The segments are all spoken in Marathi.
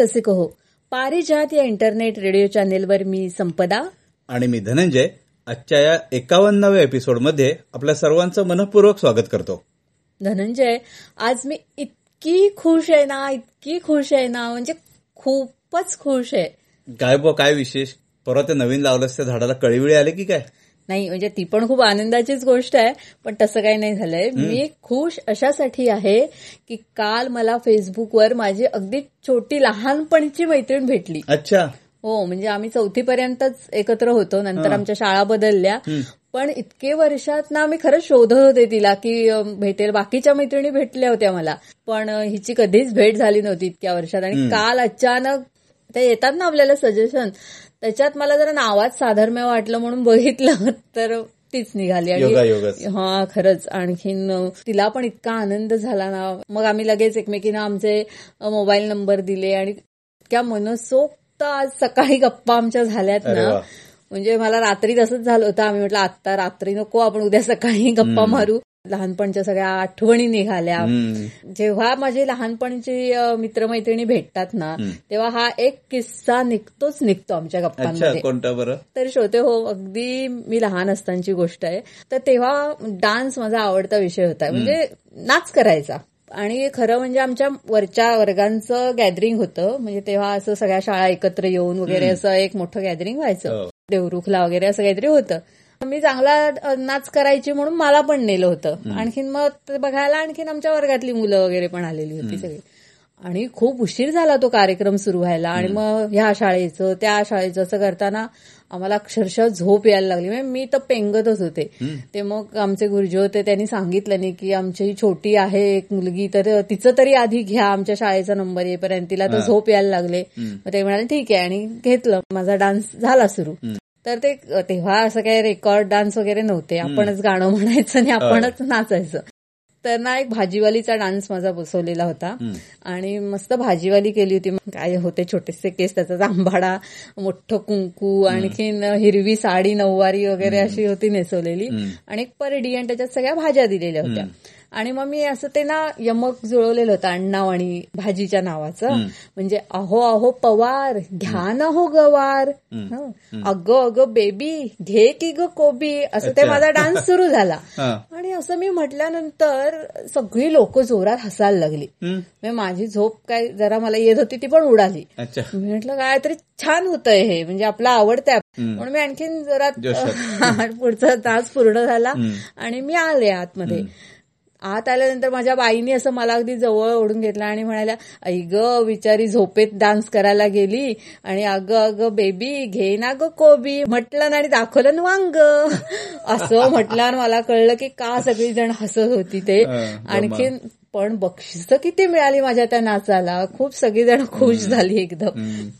रसिक हो. पारिजात या इंटरनेट रेडिओ चॅनेलवर मी संपदा. आणि मी धनंजय आजच्या या एकावन्नाव्या एपिसोडमध्ये आपल्या सर्वांचं मनपूर्वक स्वागत करतो. धनंजय आज मी इतकी खुश आहे ना इतकी खुश आहे ना म्हणजे खूपच खुश आहे. काय बुवा काय विशेष? परवा ते नवीन लावलंस त्या झाडाला कळीविळी आले की काय? नाही म्हणजे ती पण खूप आनंदाचीच गोष्ट आहे पण तसं काही नाही झालंय. मी खुश अशासाठी आहे की काल मला फेसबुकवर माझी अगदी छोटी लहानपणीची मैत्रीण भेटली. अच्छा. हो म्हणजे आम्ही चौथीपर्यंतच एकत्र होतो नंतर आमच्या शाळा बदलल्या. पण इतके वर्षात ना मी खरंच शोधत होते तिला की भेटेल बाकीच्या मैत्रिणी भेटल्या होत्या मला. पण हिची कधीच भेट झाली नव्हती इतक्या वर्षात. आणि काल अचानक ते येतात ना आपल्याला सजेशन त्याच्यात मला जरा नावात साधर्म्य वाटलं म्हणून बघितलं तर तीच निघाली. योगायोगच. हा खरंच. आणखीन तिला पण इतका आनंद झाला ना. मग आम्ही लगेच एकमेकींना आमचे मोबाईल नंबर दिले आणि इतक्या मनसोक्त आज सकाळी गप्पा आमच्या झाल्यात ना. म्हणजे मला रात्री तसंच झालं होतं. आम्ही म्हटलं आता रात्री नको आपण उद्या सकाळी गप्पा मारू. लहानपणच्या सगळ्या आठवणी निघाल्या. जेव्हा माझे लहानपणची मित्रमैत्रिणी भेटतात ना तेव्हा हा एक किस्सा निघतोच निघतो आमच्या गप्पांमध्ये. कोणता बरं? तर श्रोते हो अगदी मी लहान असतानाची गोष्ट आहे. तर तेव्हा डान्स माझा आवडता विषय होता. म्हणजे नाच करायचा. आणि खरं म्हणजे आमच्या वरच्या वर्गांचं गॅदरिंग होतं. म्हणजे तेव्हा असं सगळ्या शाळा एकत्र येऊन वगैरे असं एक मोठं गॅदरिंग व्हायचं. हो. देवरुखला वगैरे असं काहीतरी होतं. मी चांगला नाच करायची म्हणून मला पण नेलं होतं. आणखीन मग बघायला आणखीन आमच्या वर्गातली मुलं वगैरे पण आलेली होती सगळी. आणि खूप उशीर झाला तो कार्यक्रम सुरू व्हायला. आणि मग ह्या शाळेचं त्या शाळेचं असं करताना आम्हाला अक्षरशः झोप यायला लागली. म्हणजे मी तर पेंगतच होते. ते मग आमचे गुरुजी होते त्यांनी सांगितलं नाही की आमची ही छोटी आहे एक मुलगी तर तिचं तरी आधी घ्या आमच्या शाळेचा नंबर येईपर्यंत तिला तर झोप यायला लागले. मग ते म्हणाले ठीक आहे. आणि घेतलं. माझा डान्स झाला सुरू. तर ते तेव्हा असं काही रेकॉर्ड डान्स वगैरे नव्हते. आपणच गाणं म्हणायचं आणि आपणच नाचायचं. तर ना एक भाजीवालीचा डान्स माझा बसवलेला होता. आणि मस्त भाजीवाली केली होती. काय होते छोटेसे केस त्याचा जांभाडा मोठं कुंकू आणखीन हिरवी साडी नऊवारी वगैरे अशी होती नेसवलेली. आणि एक परडी आणि त्याच्यात सगळ्या भाज्या दिलेल्या होत्या. आणि मग मी असं ते ना यमक जुळवलेलं होतं आडनाव आणि भाजीच्या नावाचं. म्हणजे अहो अहो पवार घ्या ना हो गवार. अगं अगं बेबी घे की ग कोबी. असं ते. माझा डान्स सुरू झाला. आणि असं मी म्हटल्यानंतर सगळी लोक जोरात हसायला लागली. म्हणजे माझी झोप काय जरा मला येत होती ती पण उडाली. मी म्हटलं काय तरी छान होतंय हे. म्हणजे आपलं आवडतंय म्हणून मी आणखीन जरा पुढचा तास पूर्ण झाला. आणि मी आले आतमध्ये. आत आल्यानंतर माझ्या बाईनी असं मला अगदी जवळ ओढून घेतलं आणि म्हणाल्या आई ग बिचारी झोपेत डान्स करायला गेली आणि अगं अगं बेबी घे ना ग कोबी. म्हटलं ना आणि दाखवलं ना वांग असं म्हटल्यावर मला कळलं की का सगळी जण हसत होती ते. आणखीन पण बक्षिस किती मिळाली माझ्या त्या नाचाला. खूप सगळीजण खुश झाली एकदम.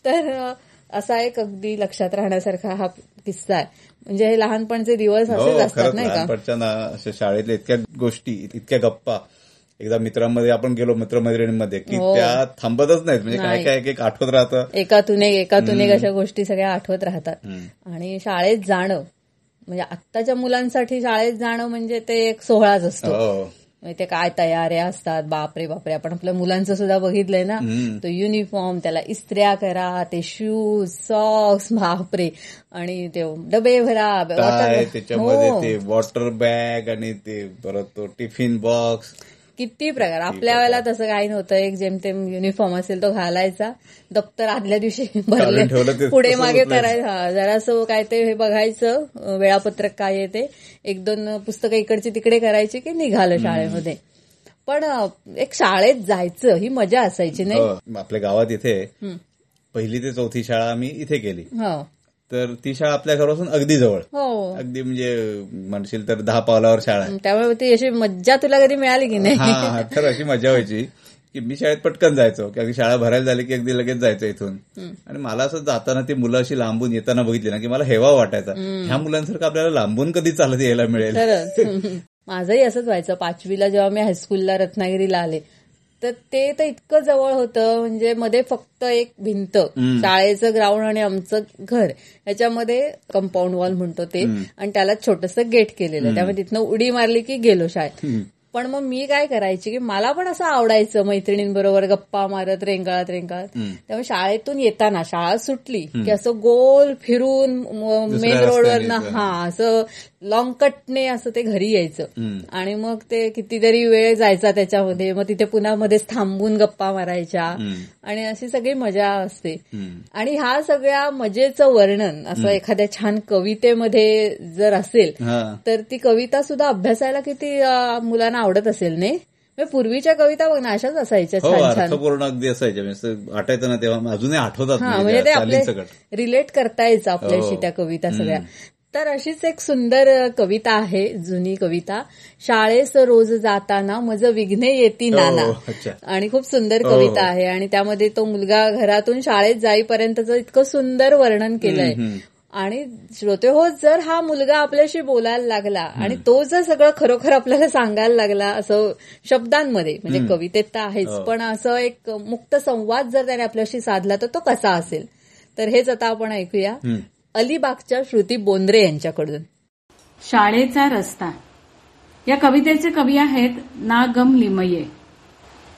तर असा एक अगदी लक्षात राहण्यासारखा हा किस्सा आहे. म्हणजे हे लहानपणचे दिवस हो असेच असतात नाही का? शाळेतल्या इतक्या गोष्टी इतक्या गप्पा. एकदा मित्रांमध्ये आपण गेलो मित्रमैत्रिणींमध्ये की हो. त्या थांबतच नाहीत. म्हणजे काय. काय एक आठवत राहतं. एकातून एक एकातून एक अशा गोष्टी सगळ्या आठवत राहतात. आणि शाळेत जाणं म्हणजे आत्ताच्या मुलांसाठी शाळेत जाणं म्हणजे ते एक सोहळाच असतो. हो. ते काय तयाऱ्या असतात? बापरे बापरे. आपण आपल्या मुलांचं सुद्धा बघितलंय ना. तो युनिफॉर्म त्याला इस्त्र्या करा ते शूज सॉक्स बापरे. आणि ते डबे भरा त्याच्यामध्ये हो. ते वॉटर बॅग आणि ते परत तो टिफिन बॉक्स किती प्रकार. आपल्या वेळेला तसं काही नव्हतं. एक जेमतेम युनिफॉर्म असेल तो घालायचा. दप्तर आदल्या दिवशी भरले. पुढे मागे. करायचं. जरासं काय ते हे बघायचं. वेळापत्रक काय येते एक दोन पुस्तकं इकडची तिकडे करायची की निघालं शाळेमध्ये. पण एक शाळेत जायचं ही मजा असायची नाही? हो, आपल्या गावात इथे पहिली ते चौथी शाळा आम्ही इथे केली. हो. तर ती शाळा आपल्या घरापासून अगदी जवळ. हो. अगदी म्हणजे म्हणशील तर दहा पावलावर शाळा आहे. त्यामुळे ती अशी मज्जा तुला कधी मिळाली की नाही? तर अशी मजा व्हायची की मी शाळेत पटकन जायचो की शाळा भरायला झाली की अगदी लगेच जायचं इथून. आणि मला असं जाताना ती मुलं अशी लांबून येताना बघितली ना की मला हेवा वाटायचा. ह्या मुलांसारखं आपल्याला लांबून कधी चालत यायला मिळेल? माझंही असंच व्हायचं. पाचवीला जेव्हा मी हायस्कूलला रत्नागिरीला आले तर ते तर इतकं जवळ होतं म्हणजे मध्ये फक्त एक भिंत शाळेचं ग्राउंड आणि आमचं घर. याच्यामध्ये कंपाऊंड वॉल म्हणतो ते. आणि त्याला छोटस गेट केलेलं. त्यामुळे तिथनं उडी मारली की गेलो शाळेत. पण मग मी काय करायची की मला पण असं आवडायचं मैत्रिणींबरोबर गप्पा मारत रेंगाळत रेंगाळत. त्यामुळे शाळेतून येताना शाळा सुटली की असं गोल फिरून मेन रोडवरनं यायचं. हा असं लॉंग कटने असं ते घरी यायचं. आणि मग ते कितीतरी वेळ जायचा त्याच्यामध्ये. मग तिथे पुन्हा मध्येच थांबून गप्पा मारायच्या. आणि अशी सगळी मजा असते. आणि ह्या सगळ्या मजेचं वर्णन असं एखाद्या छान कवितेमध्ये जर असेल हा. तर ती कविता सुद्धा अभ्यासायला किती मुलांना आवडत असेल नाही म्हणजे पूर्वीच्या कविता बघ ना अशाच असायच्या हो छान छान अर्थपूर्ण अगदी असायचे म्हणजे असं आठायचं ना तेव्हा अजूनही आठवतात हा म्हणजे म्हणजे ते त्या आपले चालींसकट. रिलेट करता यायचं आपल्याशी हो. त्या कविता सगळ्या. तर अशीच एक सुंदर कविता आहे जुनी कविता शाळेस रोज जाताना मज विघ्ने येती नाना हो, अच्छा. आणि खूप सुंदर हो, कविता हो. आहे आणि त्यामध्ये तो मुलगा घरातून शाळेत जाईपर्यंतचं इतकं सुंदर वर्णन केलंय. आणि श्रोते हो जर हा मुलगा आपल्याशी बोलायला लागला आणि तो जर सगळं खरोखर आपल्याला सांगायला लागला असं शब्दांमध्ये म्हणजे कवितेत तर आहेच. पण असं एक मुक्त संवाद जर त्याने आपल्याशी साधला तर तो कसा असेल तर हेच आता आपण ऐकूया. अलिबागच्या श्रुती बोंद्रे यांच्याकडून. शाळेचा रस्ता. या कवितेचे कवी आहेत ना गम लिमये.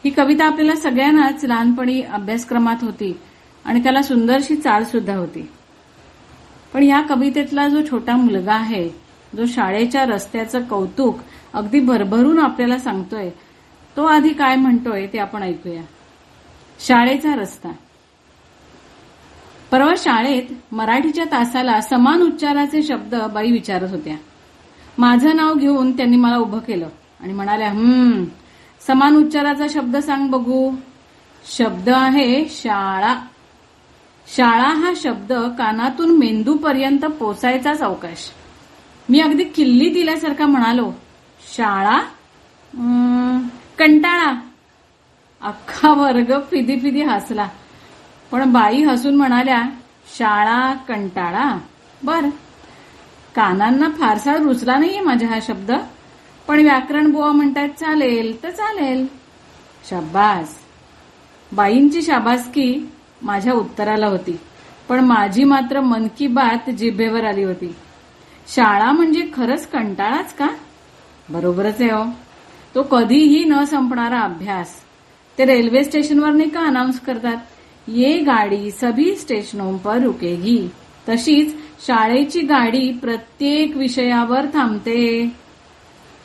ही कविता आपल्याला सगळ्यांनाच लहानपणी अभ्यासक्रमात होती आणि त्याला सुंदरशी चाल सुद्धा होती. पण या कवितेतला जो छोटा मुलगा आहे जो शाळेच्या रस्त्याचं कौतुक अगदी भरभरून आपल्याला सांगतोय तो आधी काय म्हणतोय ते आपण ऐकूया. शाळेचा रस्ता. परवा शाळेत मराठीच्या तासाला समान उच्चाराचे शब्द बाई विचारत होत्या. माझं नाव घेऊन त्यांनी मला उभं केलं आणि म्हणाल्या हम्म समान उच्चाराचा शब्द सांग बघू. शब्द आहे शाळा. शाळा हा शब्द कानातून मेंदूपर्यंत पोचायचाच अवकाश मी अगदी किल्ली दिल्यासारखा म्हणालो. शाळा? कंटाळा. अख्खा वर्ग फिदी फिदी हसला. पण बाई हसून म्हणाल्या शाळा कंटाळा. बर. कानांना फारसा रुचला नाहीये माझ्या हा शब्द. पण व्याकरण बुवा म्हणतात चालेल तर चालेल. शाबास. बाईंची शाबासकी माझ्या उत्तराला होती पण माझी मात्र मन की बात जिभेवर आली होती. शाळा म्हणजे खरंच कंटाळाच का? बरोबरच आहे हो. तो कधीही न संपणारा अभ्यास. ते रेल्वे स्टेशनवर नाही का अनाऊन्स करतात? ये गाडी सभी स्टेशनों पर रुकेगी. तशीच शाळेची गाडी प्रत्येक विषयावर थांबते.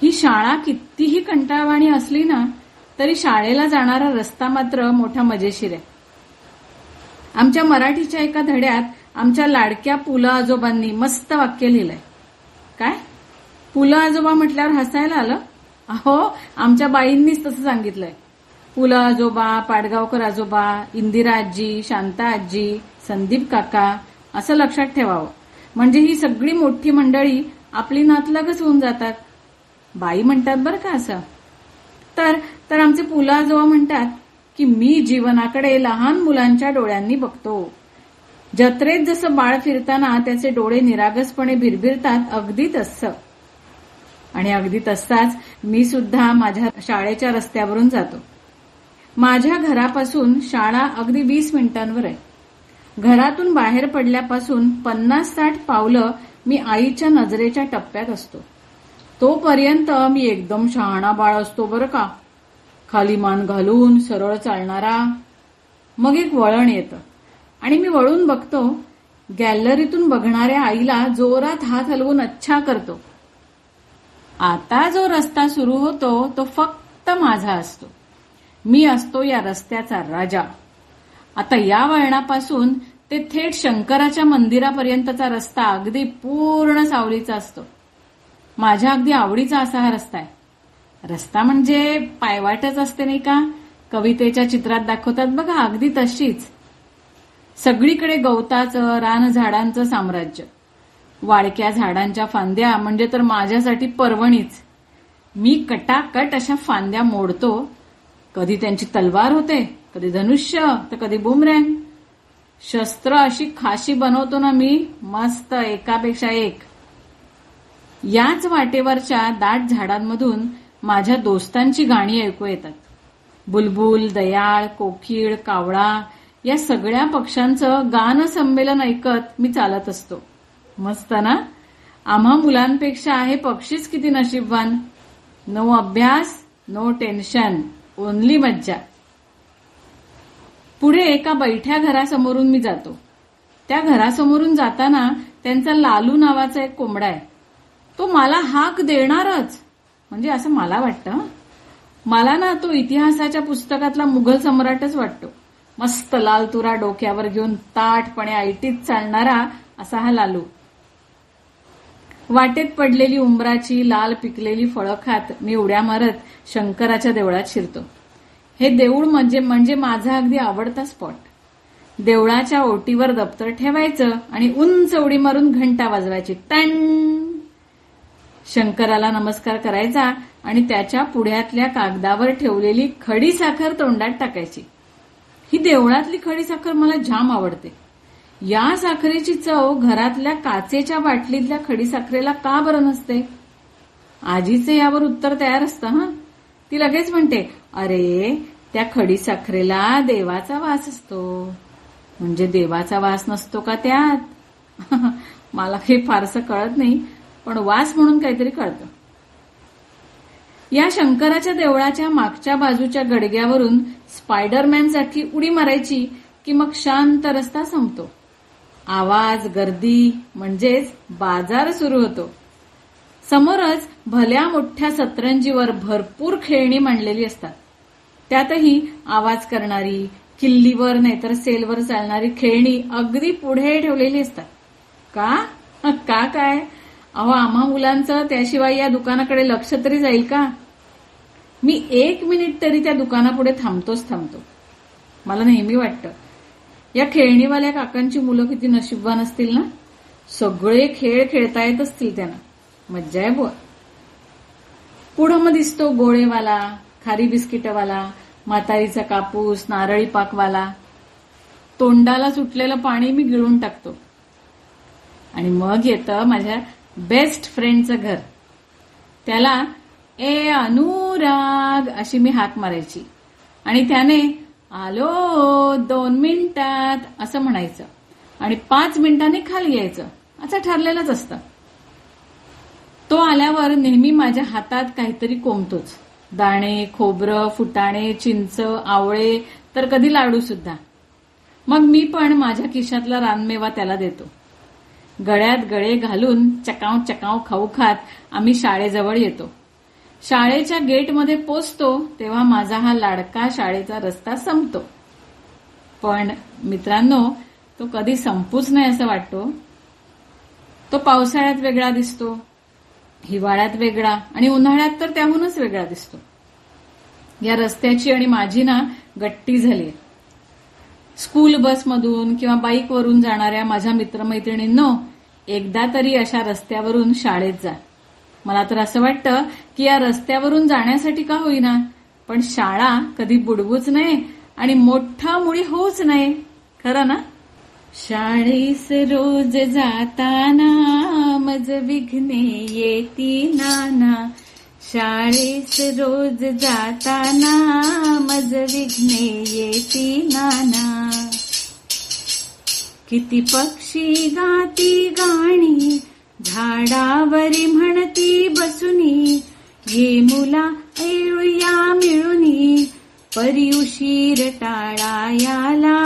ही शाळा कितीही कंटाळवाणी असली ना तरी शाळेला जाणारा रस्ता मात्र मोठा मजेशीर आहे. आमच्या मराठीच्या एका धड्यात आमच्या लाडक्या पुलं आजोबांनी मस्त वाक्य लिहिलंय. काय? पुलं आजोबा म्हटल्यावर हसायला आलं? अहो आमच्या बाईंनीच तसं सांगितलंय. पुलं आजोबा पाडगावकर आजोबा इंदिरा आजी शांता आजी संदीप काका असं लक्षात ठेवावं. म्हणजे ही सगळी मोठी मंडळी आपली नातलगच होऊन जातात. बाई म्हणतात बरं का असं? तर तर आमचे पुलं आजोबा म्हणतात की मी जीवनाकडे लहान मुलांच्या डोळ्यांनी बघतो. जत्रेत जसं बाळ फिरताना त्याचे डोळे निरागसपणे भिरभिरतात अगदी तसं आणि अगदी तसाच मी सुद्धा माझ्या शाळेच्या रस्त्यावरून जातो. माझ्या घरापासून शाळा अगदी वीस मिनिटांवर आहे. घरातून बाहेर पडल्यापासून पन्नास साठ पावलं मी आईच्या नजरेच्या टप्प्यात असतो. तोपर्यंत मी एकदम शहाणा बाळ असतो बरं का. खाली मान घालून सरळ चालणारा. मग एक वळण येतं. आणि मी वळून बघतो गॅलरीतून बघणाऱ्या आईला जोरात हात हलवून अच्छा करतो. आता जो रस्ता सुरू होतो तो फक्त माझा असतो. मी असतो या रस्त्याचा राजा. आता या वळणापासून ते थेट शंकराच्या मंदिरापर्यंतचा रस्ता अगदी पूर्ण सावलीचा असतो. माझ्या अगदी आवडीचा असा हा रस्ता आहे. रस्ता म्हणजे पायवाटच असते नाही का? कवितेच्या चित्रात दाखवतात बघा अगदी तशीच. सगळीकडे गवताचं रान झाडांचं साम्राज्य. वाळक्या झाडांच्या फांद्या म्हणजे तर माझ्यासाठी पर्वणीच. मी कटाकट अशा फांद्या मोडतो कधी त्यांची तलवार होते कधी धनुष्य तर कधी बुमरँग. शस्त्र अशी खाशी बनवतो ना मी मस्त एकापेक्षा एक. याच वाटेवरच्या दाट झाडांमधून माझ्या दोस्तांची गाणी ऐकू येतात. बुलबुल दयाळ कोकिळ कावळा या सगळ्या पक्ष्यांचं गान संमेलन ऐकत मी चालत असतो. मस्त ना? आम्हा मुलांपेक्षा आहे पक्षीच किती नशीबवान. नो अभ्यास नो टेन्शन. ओनली मज्जा. पुढे एका बैठ्या घरासमोरून मी जातो. त्या घरासमोरून जाताना त्यांचा लालू नावाचा एक कोंबडा आहे. तो मला हाक देणारच. म्हणजे असं मला वाटतं मला ना तो इतिहासाच्या पुस्तकातला मुघल सम्राटच वाटतो. मस्त लाल तुरा डोक्यावर घेऊन ताटपणे आयटीत चालणारा असा हा लालू. वाटेत पडलेली उंबराची लाल पिकलेली फळं खात मी उड्या मारत शंकराच्या देवळात शिरतो. हे देऊळ म्हणजे म्हणजे माझा अगदी आवडता स्पॉट. देवळाच्या ओटीवर दप्तर ठेवायचं आणि उंच उडी मारून घंटा वाजवायची. टन! शंकराला नमस्कार करायचा आणि त्याच्या पुढ्यातल्या कागदावर ठेवलेली खडी साखर तोंडात टाकायची. ही देवळातली खडी साखर मला जाम आवडते. या साखरेची चव घरातल्या काचेच्या बाटलीतल्या खडी साखरेला का बरं नसते? आजीचे यावर उत्तर तयार असतं हा? ती लगेच म्हणते अरे त्या खडी साखरेला देवाचा वास असतो. म्हणजे देवाचा वास नसतो का त्यात? मला काही फारसं कळत नाही पण वास म्हणून काहीतरी कळतं. या शंकराच्या देवळाच्या मागच्या बाजूच्या गडग्यावरून स्पायडरमॅनसाठी उडी मारायची की मग शांत रस्ता संपतो. आवाज गर्दी म्हणजेच बाजार सुरू होतो. समोरच भल्या मोठ्या सतरंजीवर भरपूर खेळणी मांडलेली असतात. त्यातही आवाज करणारी किल्लीवर नाहीतर सेलवर चालणारी खेळणी अगदी पुढे ठेवलेली असतात. का? का काय? अहो आम्हा मुलांचं त्याशिवाय या दुकानाकडे लक्ष तरी जाईल का? मी एक मिनिट तरी त्या दुकानापुढे थांबतोच थांबतो. मला नेहमी वाटतं या खेळणीवाल्या काकांची मुलं किती नशीबवान असतील ना? सगळे खेळ खेळता येत असतील त्यांना. मज्जा आहे बुवा. पुढं मग दिसतो गोळेवाला खारी बिस्किटवाला म्हातारीचा कापूस नारळी पाकवाला. तोंडाला सुटलेलं पाणी मी गिळून टाकतो. आणि मग येतं माझ्या बेस्ट फ्रेंडचं घर. त्याला ए अनुराग अशी मी हाक मारायची. आणि त्याने आलो दोन मिनिटात असं म्हणायचं. आणि पाच मिनिटांनी खाली यायचं. असं ठरलेलंच असतं. तो आल्यावर नेहमी माझ्या हातात काहीतरी कोंबतोच. दाणे खोबरं फुटाणे चिंच आवळे तर कधी लाडू सुद्धा. मग मी पण माझ्या खिशातला रानमेवा त्याला देतो. गळ्यात गळे घालून चकाव चकाव खाऊ खात आम्ही शाळेजवळ येतो. शाळेच्या गेटमध्ये पोचतो तेव्हा माझा हा लाडका शाळेचा रस्ता संपतो. पण मित्रांनो तो कधी संपूच नाही असं वाटतो. तो पावसाळ्यात वेगळा दिसतो हिवाळ्यात वेगळा आणि उन्हाळ्यात तर त्याहूनच वेगळा दिसतो. या रस्त्याची आणि माझी ना गट्टी झाली स्कूल बसमधून किंवा बाईकवरून जाणाऱ्या माझ्या मित्रमैत्रिणींनो एकदा तरी अशा रस्त्यावरून शाळेत जा. मला तर असं वाटतं की या रस्त्यावरून जाण्यासाठी का होईना. पण शाळा कधी बुडवूच नये आणि मोठा मुळी होऊच नये. खरं ना? शाळेस रोज जाताना मज विघ्ने येती नाना. शाळेस रोज जाताना मज विघ्ने येती नाना. किती पक्षी गाती गाणी झाडावरी म्हणती बसुनी ये मुला ऐळूया मिळुनी परी उशीर टाळायाला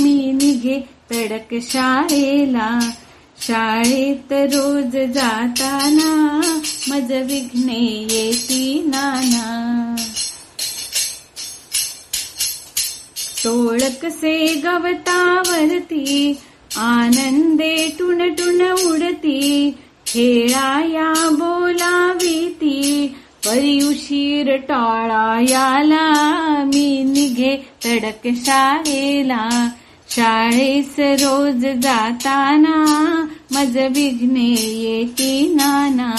मी निघे तडक शाळेला. शाळेत रोज जाताना मज विघ्ने येती नाना. टोळकसे गवतावरती आनंदे टुन टुन उडती खेळाया बोलावीती परी उशीर टाळायाला मी निघे तडक शाळेला. शाळेस रोज जाताना मज विघ्ने येती नाना.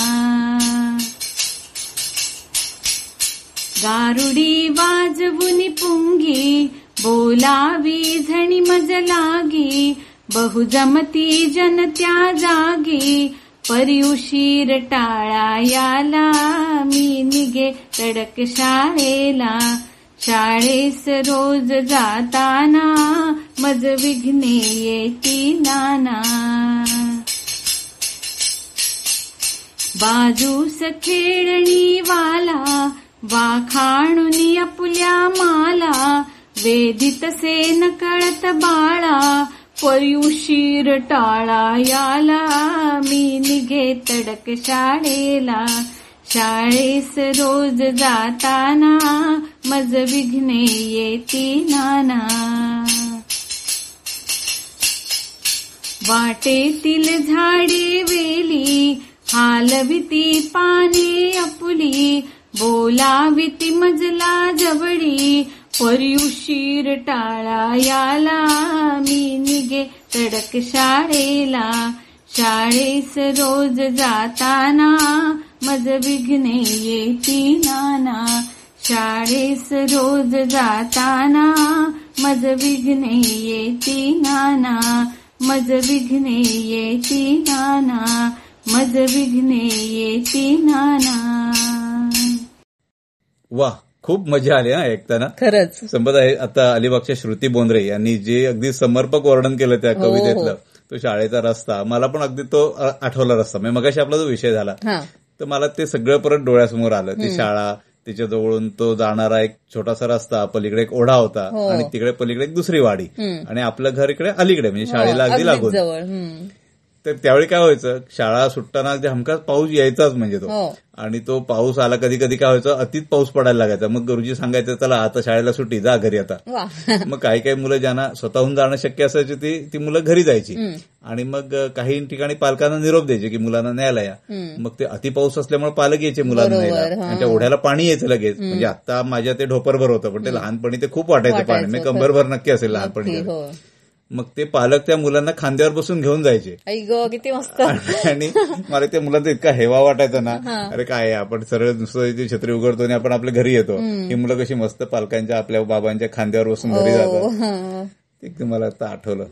गारुडी वाजवुनी पुंगी बोलावी झणी मज लागी बहुजमती जन त्या जागी परी उशीर टाळायाला मी निघे तडक शाळेला. शाळेस रोज जाताना मज विघ्ने येती नाना. बाजूस खेळणी वाला वाखाणुनी आपुल्या माला. वेदित से न कळत बाळा पर्युशीर टाळा याला. मी निघे तडक शाळेला. शाळेस रोज जाताना मज विघ्ने येती नाना. वाटेतील झाडे वेली हालविती पाने अपुली बोलाविती मजला जवळी पर्युशीर टाळा याला मी निघे तडक शाळेला शाळेस रोज जाताना मज विघ्ने येती नाना शाळेस रोज जाताना मज विघ्ने येती नाना मज विघ्ने येती नाना मज विघ्ने येती नाना वा खूप मजा आली हा ऐकताना. खरंच. संपत आहे आता अलिबागच्या श्रुती बोंद्रे यांनी जे अगदी समर्पक वर्णन केलं त्या हो, कवितेतलं तो शाळेचा रस्ता. मला पण अगदी तो आठवला रस्ता. म्हणजे मगाशी आपला जो विषय झाला हा. तर मला ते सगळं परत डोळ्यासमोर आलं. ती शाळा तिच्या जवळून तो जाणारा एक छोटासा रस्ता पलीकडे एक ओढा होता हो. आणि तिकडे पलीकडे एक दुसरी वाडी. आणि आपलं घर इकडे अलीकडे म्हणजे शाळेला हो, अगदी लागून. तर त्यावेळी काय व्हायचं? शाळा सुटताना अगदी हमखास पाऊस यायचाच म्हणजे तो. हो. आणि तो पाऊस आला कधी कधी काय व्हायचं? अतिच पाऊस पडायला लागायचा. मग गुरुजी सांगायचं चला आता शाळेला सुट्टी जा घरी आता. मग काही काही मुलं ज्यांना स्वतःहून जाणं शक्य असायची ती ती मुलं घरी जायची. आणि मग काही ठिकाणी पालकांना निरोप द्यायचे की मुलांना न्यायला या. मग ते अति पाऊस असल्यामुळे पालक यायचे मुलांना न्यायला. हा. आणि त्या ओढ्याला पाणी यायचं लगेच. म्हणजे आता माझ्या ते ढोपरभर होतं पण ते लहानपणी ते खूप वाटायचं पाणी. मी कंबरभर नक्की असेल लहानपणी. मग ते पालक त्या मुलांना खांद्यावर बसून घेऊन जायचे. आई ग किती मस्त. आणि मला त्या मुलांचा इतका हेवा वाटायचा ना. अरे काय आपण सरळ नुसतं छत्री उघडतो आणि आपण आपल्या घरी येतो. ही मुलं कशी मस्त पालकांच्या आपल्या बाबांच्या खांद्यावर बसून घरी हो जातात. हं. मला आता आठवलं.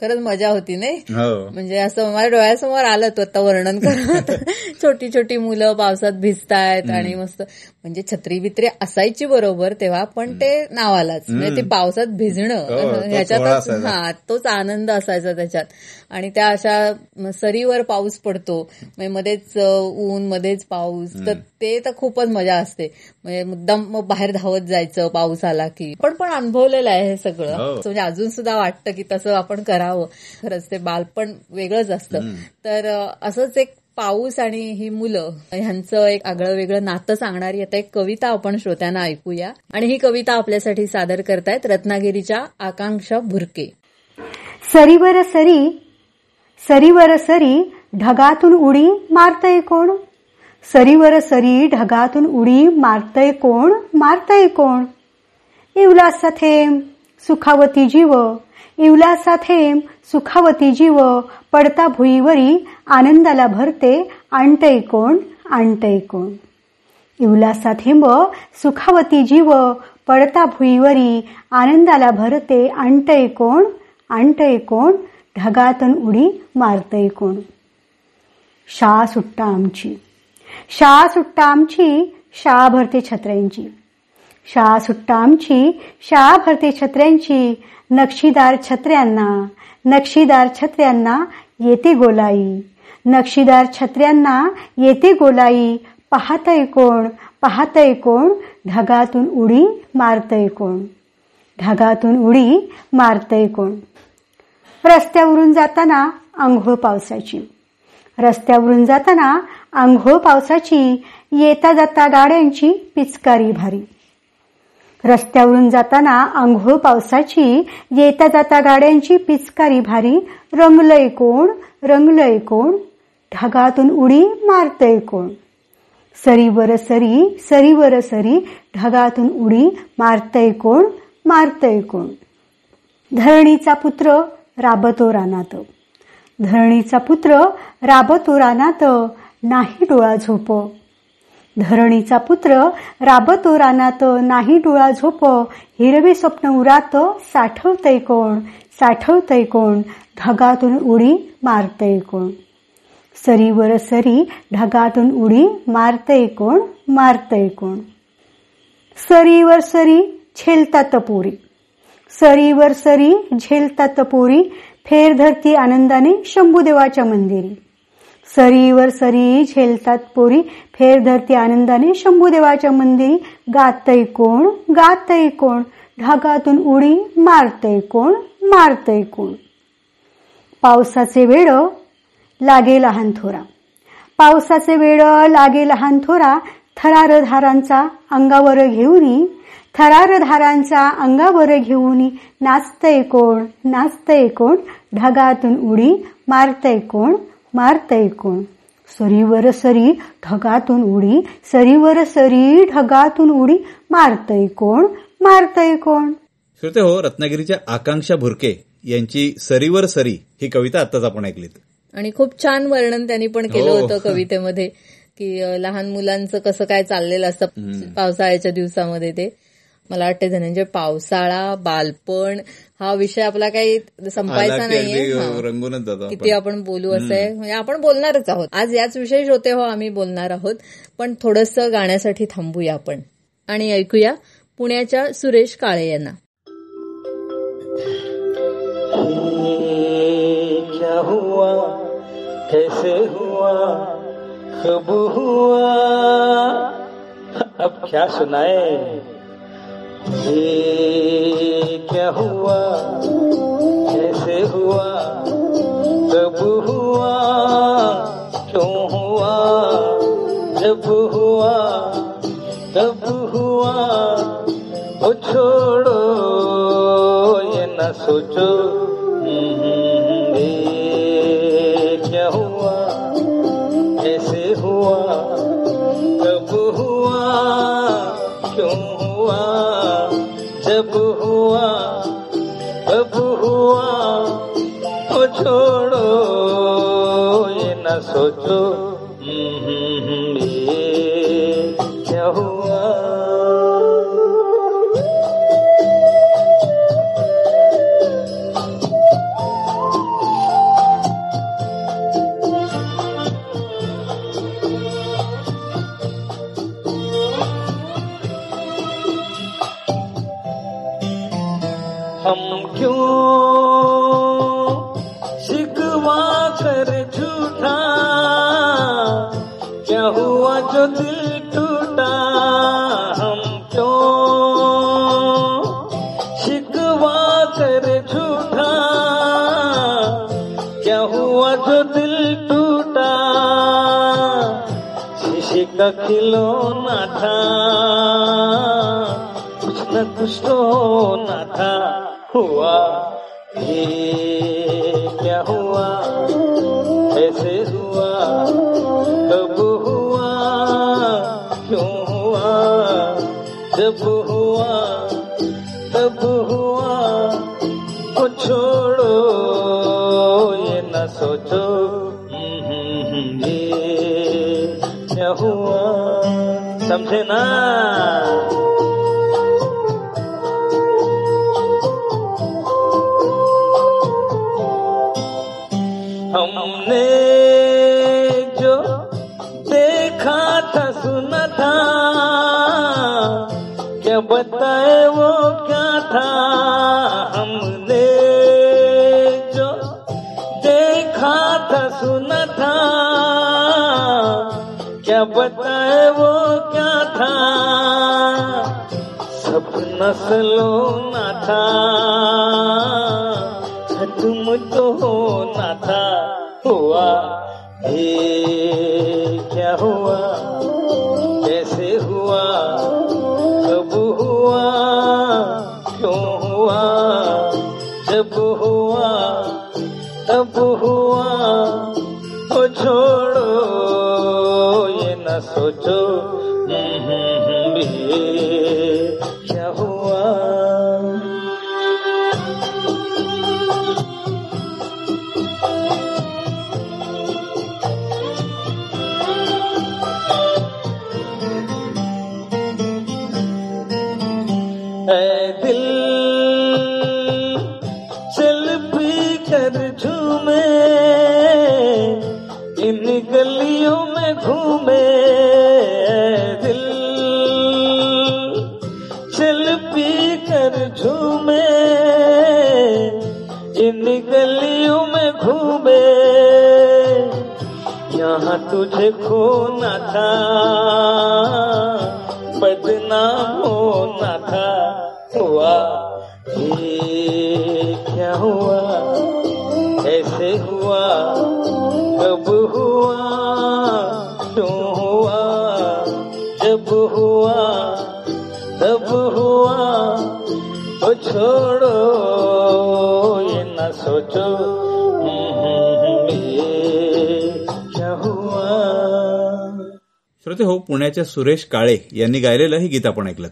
खरंच मजा होती नाही? हो. म्हणजे असं माझ्या डोळ्यासमोर आलं तो आता वर्णन करत. छोटी छोटी मुलं पावसात भिजतायत आणि मस्त. म्हणजे छत्री बित्री असायची बरोबर तेव्हा पण ते नावालाच. म्हणजे ते पावसात हो, भिजणं तो सोहळा ह्याच्यातच असायचा. हा तोच आनंद असायचा त्याच्यात. आणि त्या अशा सरीवर पाऊस पडतो. म्हणजे मध्येच ऊन मध्येच पाऊस. तर ते तर खूपच मजा असते. म्हणजे मुद्दाम मग बाहेर धावत जायचं पाऊस आला की. पण पण अनुभवलेलं आहे हे सगळं. हो. म्हणजे अजून सुद्धा वाटतं की तसं आपण करावं. खरंच ते बालपण वेगळंच असतं. तर असंच एक पाऊस आणि ही मुलं ह्यांचं एक आगळं वेगळं नातं सांगणारी आता एक कविता आपण श्रोत्यांना ऐकूया. आणि ही कविता आपल्यासाठी सादर करतायत रत्नागिरीच्या आकांक्षा भुरके. सरीवर सरी सरीवर सरी ढगातून उडी मारतय कोण? सरीवर सरी ढगातून उडी मारतय कोण? मारतय कोण? इवलासा थेंब सुखावती जीव. इवलासा थेंब सुखावती जीव. पडता भुईवरी आनंदाला भरते आणतय कोण आणतय कोण. इवलासा थेंब सुखावती जीव. पडता भुईवरी आनंदाला भरते आणतय कोण आणतय कोण. ढगातून उडी मारतय कोण. शाळा सुट्टा आमची. शाळा सुट्टा आमची शाळा भरते छत्र्यांची. शाळा सुट्टा आमची शाळा भरते छत्र्यांची नक्षीदार छत्र्यांना नक्षीदार छत्र्यांना येते गोलाई. नक्षीदार छत्र्यांना येते गोलाई. पाहतय कोण? पाहतय कोण? ढगातून उडी मारतय कोण? ढगातून उडी मारतय कोण? रस्त्यावरून जाताना आंघोळ पावसाची. रस्त्यावरून जाताना आंघोळ पावसाची येता जाता गाड्यांची पिचकारी भारी. रस्त्यावरून जाताना आंघोळ पावसाची येता जाता गाड्यांची पिचकारी भारी रंगलय कोण रंगलय कोण ढगातून उडी मारतय कोण. सरीवर सरी सरीवर सरी ढगातून उडी मारतय कोण मारतय कोण. धरणीचा पुत्र राबतो रानात. धरणीचा पुत्र राबतो रानात नाही डोळा झोप. धरणीचा पुत्र राबतो रानात नाही डोळा झोप हिरवे स्वप्न उरात साठवतय कोण साठवतय कोण ढगातून उडी मारतय कोण. सरीवर सरी ढगातून उडी मारतय कोण मारतय कोण. सरीवर सरी झेलतात पोरी. सरीवर सरी झेलतात पोरी फेर धरती आनंदाने शंभूदेवाच्या मंदिरी. सरीवर सरी झेलतात पोरी. फेर धरती आनंदाने शंभूदेवाच्या मंदिरी. गातय कोण? गातय कोण? ढगातून उडी मारतय कोण? मारतय कोण? पावसाचे वेळ लागे लहान थोरा. पावसाचे वेळ लागे लहान थोरा. थरार धारांचा अंगावर घेऊनी थरार धारांचा अंगावर घेऊनी नाचतय कोण? नाचतय कोण? ढगातून उडी मारतय कोण? मारतय कोण? सरीवर सरी ढगातून उडी सरीवर सरी ढगातून उडी मारतय कोण? मारतय कोण? श्रोते हो रत्नागिरीच्या आकांक्षा भुरके यांची सरीवर सरी ही कविता आत्ताच आपण ऐकलीत. आणि खूप छान वर्णन त्यांनी पण केलं हो. होतं कवितेमध्ये की लहान मुलांचं कसं काय चाललेलं असतं पावसाळ्याच्या दिवसामध्ये ते. मला वाटतं धनंजय पावसाळा बालपण हा विषय आपला काही संपायचा नाहीये अगदी हा. रंगूनच जातो किती आपण. बोलू असं आहे. म्हणजे आपण बोलणारच आहोत. आज याच विषयी होते हो आम्ही बोलणार आहोत. पण थोडस गाण्यासाठी थांबूया आपण. आणि ऐकूया पुण्याच्या सुरेश काळे यांना. ये क्या हुआ? कैसे हुआ? कब हुआ? अब क्या सुनाए? ये क्या हुआ? कैसे हुआ? कब हुआ? क्यों हुआ? जब हुआ? कब हुआ? ओ छोड़ो ये न सोचो। हम्म, ये क्या हुआ? कैसे हुआ? कब हुआ? क्यों हुआ? जब हुआ कब हुआ ओ छोड़ो ये न सोचो क्यों? शिकवा कर झूठा क्या हुआ जो दिल टूटा हम क्यों? शिकवा कर झूठा क्या हुआ जो दिल टूटा? शीशे का खिलौना था कुछ न कुछ तो होना था। हुआ ये क्या हुआ ऐसे हुआ कब हुआ क्यों हुआ जब हुआ तब हुआ को छोड़ो ये न सोचो ये क्या हुआ समझे ना? আসলো না है दिल। चल पी कर झूमे इन गलियों में घूमे ऐ दिल। चल पी कर झूमे इन गलियों में घूमे। जहाँ तुझे खोना था। श्रोते हो पुण्याच्या सुरेश काळे यांनी गायलेलं हे गीत आपण ऐकलं.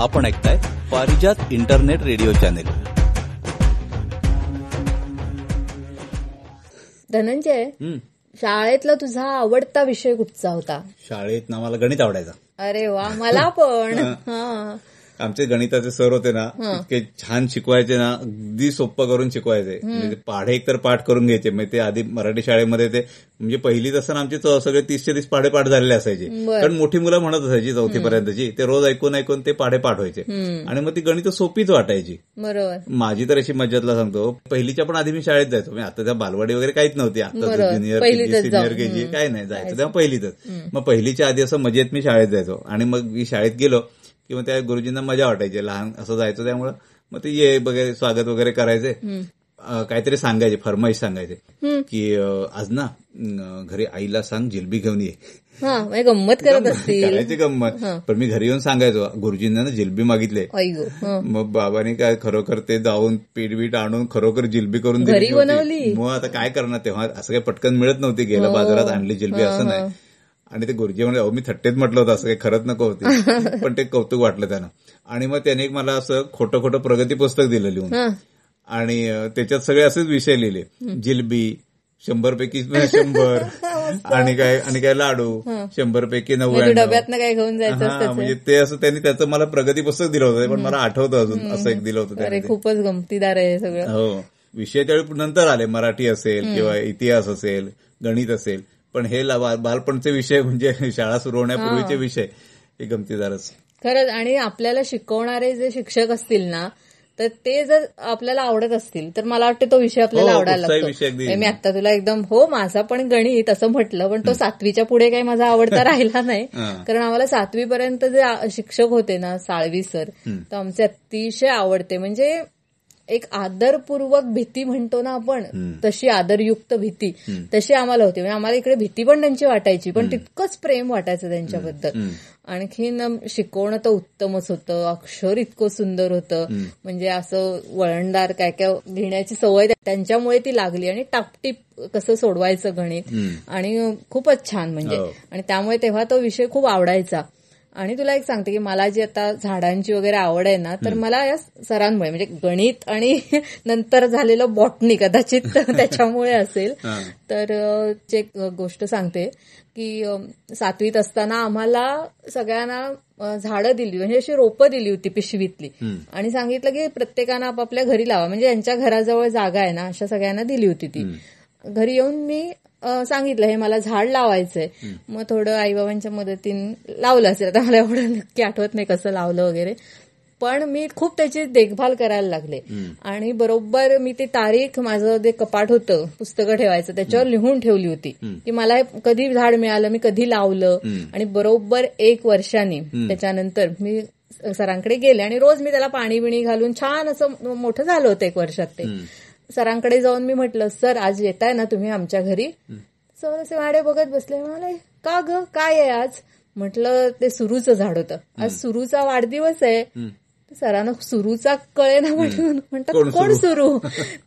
आपण ऐकताय Parijat internet radio channel. Dhananjay हम्म. शाळेतला तुझा आवडता विषय कुठचा होता? शाळेत ना मला गणित आवडायचा. अरे वा मला पण. हा. आमचे गणिताचे सर होते ना इतके छान शिकवायचे ना अगदी सोपं करून शिकवायचे. म्हणजे पाढे एकतर पाठ करून घ्यायचे म्हणजे ते आधी मराठी शाळेमध्ये ते म्हणजे पहिलीच असताना आमचे सगळे तीसचे तीस पाढे पाठ झालेले असायचे. कारण मोठी मुलं म्हणत असायची चौथी पर्यंतची ते रोज ऐकून ऐकून ते पाढे पाठ व्हायचे. आणि मग ती गणित सोपीच वाटायची. बरोबर. माझी तर अशी मज्जातला सांगतो पहिलीच्या पण आधी मी शाळेत जायचो. म्हणजे आता त्या बालवाडी वगैरे काहीच नव्हती. आता. Junior senior. केजी. काय नाही जायचं. तेव्हा पहिलीतच. मग पहिलीच्या आधी असं मजेत मी शाळेत जायचो. आणि मग मी शाळेत गेलो. किंवा त्या गुरुजींना मजा वाटायची लहान असं जायचं त्यामुळं. मग ते ये वगैरे स्वागत वगैरे करायचे. काहीतरी सांगायचे फरमाईश सांगायचे. की आज ना घरी आईला सांग जिलबी घेऊन ये. हा म्हणजे गंमत करत करायची गंमत. पण मी घरी येऊन सांगायचो गुरुजींना ना जिलबी मागितले. हं. मग बाबांनी काय खरोखर ते जाऊन पीठ बीट आणून खरोखर जिलबी करून दिली घरी होती. बनवली? मग आता काय करणार तेव्हा? असं काही पटकन मिळत नव्हती. गेलं बाजारात आणली जिलबी असं नाही. आणि ते गुरुजी म्हणजे अहो मी थट्टेत म्हटलं होतं असं काही खरंच नको होती. पण ते कौतुक वाटलं त्यांना. आणि मग त्याने एक मला असं खोटं खोटं प्रगती पुस्तक दिलं लिहून. आणि त्याच्यात सगळे असेच विषय लिहिले. जिलबी शंभर पैकी शंभर. आणि काय आणि काय लाडू शंभर पैकी म्हणजे नव्याण्णव. डब्यातनं काय घेऊन जायचं म्हणजे ते असं त्यांनी त्याचं मला प्रगती पुस्तक दिलं होतं पण मला आठवतं अजून असं एक दिलं होतं. खूपच गमतीदार आहे सगळं. हो. विषय त्यावेळी नंतर आले. मराठी असेल किंवा इतिहास असेल गणित असेल. पण हे बालपणचे विषय म्हणजे शाळा सुरू होण्यापूर्वीचे विषय हे गमतीदारच. खरंच आणि आपल्याला शिकवणारे जे शिक्षक असतील ना तर ते जर आपल्याला आवडत असतील तर मला वाटतं तो विषय आपल्याला हो, आवडायला लागतो. मी आता तुला एकदम हो माझा पण गणित असं म्हटलं पण तो सातवीच्या पुढे काही माझा आवडता राहिला नाही. कारण आम्हाला सातवी पर्यंत जे शिक्षक होते ना साळवी सर तर आमचे अतिशय आवडते. म्हणजे एक आदरपूर्वक भीती म्हणतो ना आपण तशी आदरयुक्त भीती. तशी आम्हाला होती. म्हणजे आम्हाला इकडे भीती पण त्यांची वाटायची पण तितकंच प्रेम वाटायचं त्यांच्याबद्दल. आणखीन शिकवणं तर उत्तमच होतं. अक्षर इतकं सुंदर होतं. म्हणजे असं वळणदार काय काय लिहिण्याची सवय त्यांच्यामुळे ती लागली आणि टापटीप कसं सोडवायचं गणित. आणि खूपच छान म्हणजे. हो. आणि त्यामुळे तेव्हा तो विषय खूप आवडायचा. आणि तुला एक सांगते की मला जी आता झाडांची वगैरे आवड आहे ना तर मला या सरांमुळे म्हणजे गणित आणि नंतर झालेलं बॉटनी कदाचित त्याच्यामुळे असेल. तर जे एक गोष्ट सांगते की सातवीत असताना आम्हाला सगळ्यांना झाडं दिली म्हणजे अशी रोपं दिली होती पिशवीतली. आणि सांगितलं की प्रत्येकानं आपापल्या घरी लावा म्हणजे यांच्या घराजवळ जागा आहे ना अशा सगळ्यांना दिली होती ती. घरी येऊन मी सांगितलं हे मला झाड लावायचंय. मग थोडं आईबाबांच्या मदतीने लावलं असेल. आता मला एवढं नक्की आठवत नाही कसं लावलं वगैरे. पण मी खूप त्याची देखभाल करायला लागले. आणि बरोबर मी ती तारीख माझं जे कपाट होतं पुस्तकं ठेवायचं त्याच्यावर लिहून ठेवली होती. की मला हे कधी झाड मिळालं मी कधी लावलं. आणि बरोबर एक वर्षाने त्याच्यानंतर मी सरांकडे गेले आणि रोज मी त्याला पाणी बिणी घालून छान असं मोठं झालं होतं एक वर्षात ते. सरांकडे जाऊन मी म्हटलं सर आज येताय ना तुम्ही आमच्या घरी? सर असे वाडे बघत बसले. म्हणाले का ग? काय आहे आज? म्हटलं ते सुरूचं झाड होतं. आज सुरूचा वाढदिवस आहे. सरांना सुरूचा कळे ना म्हणून. म्हणतात कोण कोण सुरू?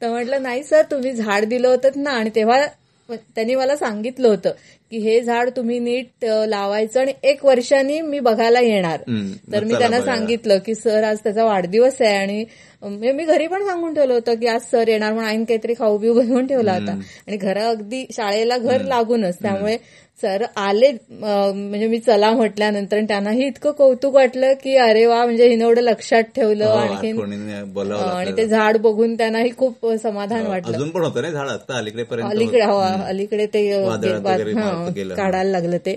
तर म्हटलं नाही सर तुम्ही झाड दिलं होतं ना. आणि तेव्हा त्यांनी मला सांगितलं होतं की हे झाड तुम्ही नीट लावायचं आणि एक वर्षांनी मी बघायला येणार. तर मी त्यांना. सांगितलं की सर आज त्याचा वाढदिवस आहे आणि म्हणजे मी घरी पण सांगून ठेवलं होतं की आज सर येणार म्हणून आईन काहीतरी खाऊ बिऊ बनवून ठेवला होता. आणि घरा अगदी शाळेला घर लागूनच. त्यामुळे सर आले म्हणजे मी चला म्हटल्यानंतर त्यांनाही इतकं कौतुक वाटलं की अरे वा म्हणजे हिनं एवढं लक्षात ठेवलं हो, अं, आणि. ते झाड बघून त्यांनाही खूप समाधान वाटलं. अजून पण होतं ना झाड? आता अलीकडे हो, अलीकडे ते काढायला लागलं ते.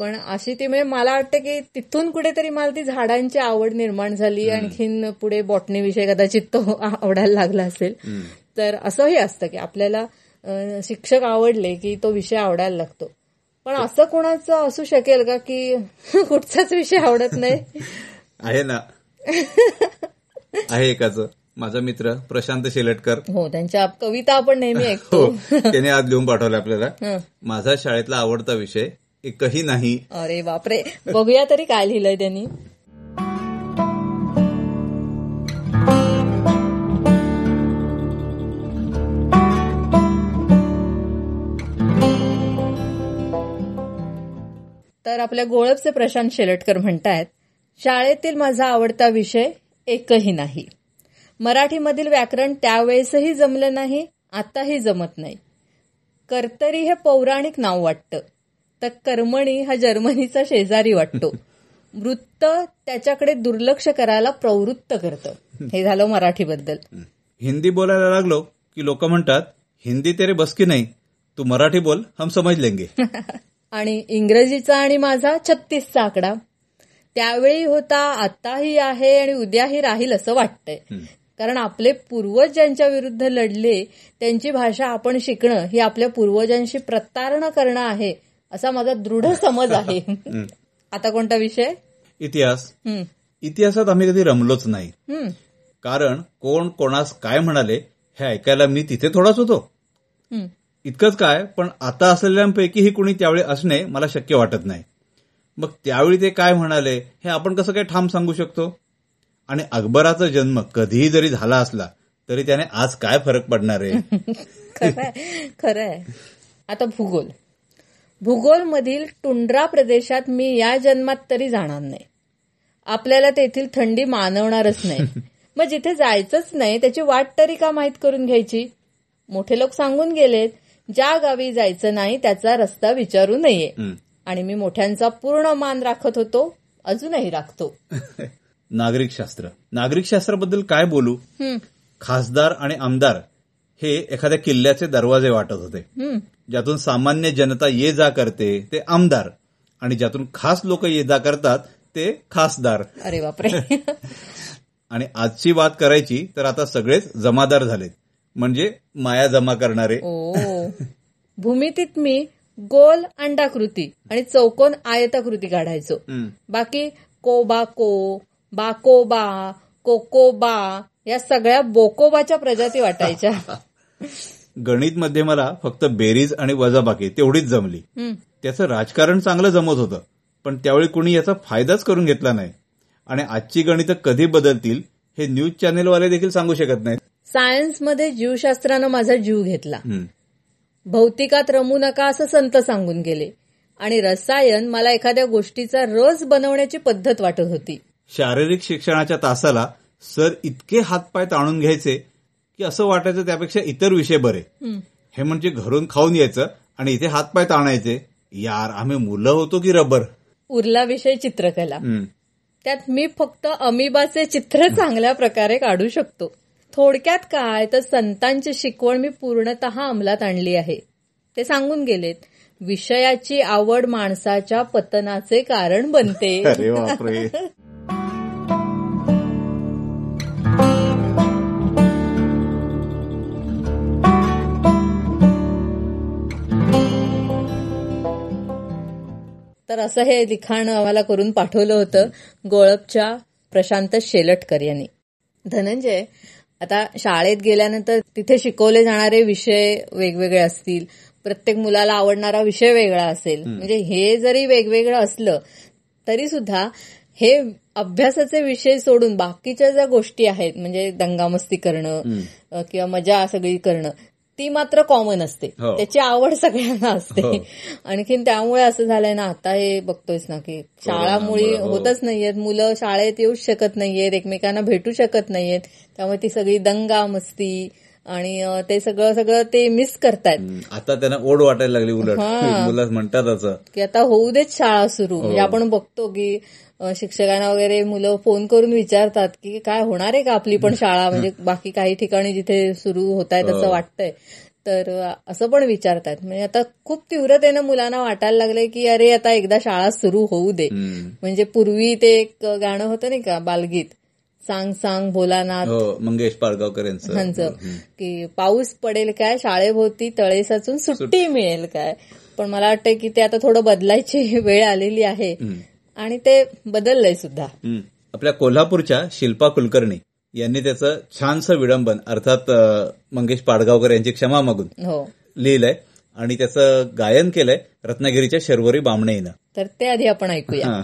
पण अशी ती म्हणजे मला वाटतं की तिथून कुठेतरी मला ती झाडांची आवड निर्माण झाली. आणखीन पुढे बॉटनी विषय कदाचित तो आवडायला लागला असेल. तर असंही असतं की आपल्याला शिक्षक आवडले की तो विषय आवडायला लागतो. पण असं कोणाचं असू शकेल का की कुठचाच विषय आवडत नाही? आहे ना. आहे एकाचं. माझा मित्र प्रशांत शेलटकर. हो त्यांच्या कविता आपण नेहमी हो ऐकतो. त्याने आज लिहून पाठवलं आपल्याला. हं. माझा शाळेतला आवडता विषय एकही नाही. अरे बापरे. बघूया तरी काय लिहिलंय त्यांनी. तर आपल्या गोळपचे प्रशांत शेलटकर म्हणतायत शाळेतील माझा आवडता विषय एकही नाही. मराठीमधील व्याकरण त्यावेळेसही जमलं नाही आताही जमत नाही. कर्तरी हे पौराणिक नाव वाटतं. तर कर्मणी हा जर्मनीचा शेजारी वाटतो. वृत्त त्याच्याकडे दुर्लक्ष करायला प्रवृत्त करतं. हे झालं मराठीबद्दल. हिंदी बोलायला लागलो की लोक म्हणतात हिंदी तेरे बस की नाही तू मराठी बोल हम समज लेंगे. आणि इंग्रजीचा आणि माझा छत्तीसचा आकडा. त्यावेळी होता आताही आहे आणि उद्याही राहील असं वाटतंय. कारण आपले पूर्वज ज्यांच्या विरुद्ध लढले त्यांची भाषा आपण शिकणं ही आपल्या पूर्वजांशी प्रतारणा करणं आहे असा माझा दृढ समज आहे. आता कोणता विषय? इतिहास. इतिहासात आम्ही कधी रमलोच नाही. कारण कोण कोणास काय म्हणाले हे ऐकायला मी तिथे थोडाच होतो. इतकंच काय पण आता असलेल्यांपैकीही कुणी त्यावेळी असणे मला शक्य वाटत नाही. मग त्यावेळी ते काय म्हणाले हे आपण कसं काय ठाम सांगू शकतो? आणि अकबराचा जन्म कधीही जरी झाला असला तरी त्याने आज काय फरक पडणार आहे? खरंय खरंय. आता भूगोल. भूगोलमधील टुंड्रा प्रदेशात मी या जन्मात तरी जाणार नाही. आपल्याला तेथील थंडी मानवणारच नाही. मग जिथे जायचंच नाही त्याची वाट तरी का माहीत करून घ्यायची? मोठे लोक सांगून गेलेत ज्या गावी जायचं नाही त्याचा रस्ता विचारू नये. आणि मी मोठ्यांचा पूर्ण मान राखत होतो अजूनही राखतो. नागरिक शास्त्र नागरिक शास्त्राबद्दल काय बोलू? खासदार आणि आमदार हे एखाद्या किल्ल्याचे दरवाजे वाटत होते. ज्यातून सामान्य जनता ये जा करते ते आमदार. आणि ज्यातून खास लोक ये जा करतात ते खासदार. अरे बापरे. आणि आजची बात करायची तर आता सगळेच जमादार झालेत. म्हणजे माया जमा करणारे. ओ. भूमितीत मी गोल अंडाकृती आणि चौकोन आयताकृती काढायचो. बाकी कोबाको बाकोबा कोकोबा या सगळ्या बोकोबाच्या प्रजाती वाटायच्या. गणित मध्ये मला फक्त बेरीज आणि वजाबाकी तेवढीच जमली. त्याचं राजकारण चांगलं जमत होतं पण त्यावेळी कुणी याचा फायदाच करून घेतला नाही. आणि आजची गणितं कधी बदलतील हे न्यूज चॅनेलवाले देखील सांगू शकत नाहीत. सायन्समध्ये जीवशास्त्रानं माझा जीव घेतला. भौतिकात रमू नका असं संत सांगून गेले. आणि रसायन मला एखाद्या गोष्टीचा रस बनवण्याची पद्धत वाटत होती. शारीरिक शिक्षणाच्या तासाला सर इतके हातपाय ताणून घ्यायचे की असं वाटायचं त्यापेक्षा इतर विषय बरे. हं. म्हणजे घरून खाऊन यायचं आणि इथे हातपाय ताणायचे. यार आम्ही मुलं होतो की रबर? उरला विषय चित्रकला. त्यात मी फक्त अमिबाचे चित्र चांगल्या प्रकारे काढू शकतो. थोडक्यात काय तर संतांची शिकवण मी पूर्णतः अंमलात आणली आहे. ते सांगून गेलेत विषयाची आवड माणसाच्या पतनाचे कारण बनते. तर असं हे लिखाण आम्हाला करून पाठवलं होतं गोळपच्या प्रशांत शेलटकर यांनी. धनंजय आता शाळेत गेल्यानंतर तिथे शिकवले जाणारे विषय वेगवेगळे असतील प्रत्येक मुलाला आवडणारा विषय वेगळा असेल म्हणजे हे जरी वेगवेगळं असलं तरी सुद्धा हे अभ्यासाचे विषय सोडून बाकीच्या ज्या गोष्टी आहेत म्हणजे दंगामस्ती करणं किंवा मजा सगळी करणं ती मात्र कॉमन असते हो. त्याची आवड सगळ्यांना असते हो. आणखीन त्यामुळे असं झालंय ना आता हे बघतोयस ना की शाळा मुळी कोरोनामुळं, हो. होतच नाहीयेत मुलं शाळेत येऊच शकत नाहीयेत एकमेकांना भेटू शकत नाहीयेत त्यामुळे ती सगळी दंगा मस्ती आणि ते सगळं सगळं ते मिस करतायत. आता त्यांना ओढ वाटायला लागली उलट. मुलं म्हणतात असं की आता होऊ देत शाळा सुरू म्हणजे आपण बघतो की शिक्षकांना वगैरे मुलं फोन करून विचारतात की काय होणार आहे का आपली पण शाळा? म्हणजे बाकी काही ठिकाणी जिथे सुरू होत आहे तसं वाटतंय. तर असं पण विचारतात. म्हणजे आता खूप तीव्रतेनं मुलांना वाटायला लागलंय की अरे आता एकदा शाळा सुरू होऊ दे. हं. म्हणजे पूर्वी ते एक गाणं होतं नाही का बालगीत? सांग सांग भोलानाथ. हो मंगेश पाडगावकर यांचं. ह्यांचं. की पाऊस पडेल काय शाळेभोवती तळे साचून सुट्टी मिळेल काय? पण मला वाटतं की ते आता थोडं बदलायची वेळ आलेली आहे. आणि ते बदललंय सुद्धा. आपल्या कोल्हापूरच्या शिल्पा कुलकर्णी यांनी त्याचं छानसं विडंबन अर्थात मंगेश पाडगावकर यांची क्षमा मागून हो लिहिलंय आणि त्याचं गायन केलंय रत्नागिरीच्या शर्वरी बामणे. तर ते आधी आपण ऐकूया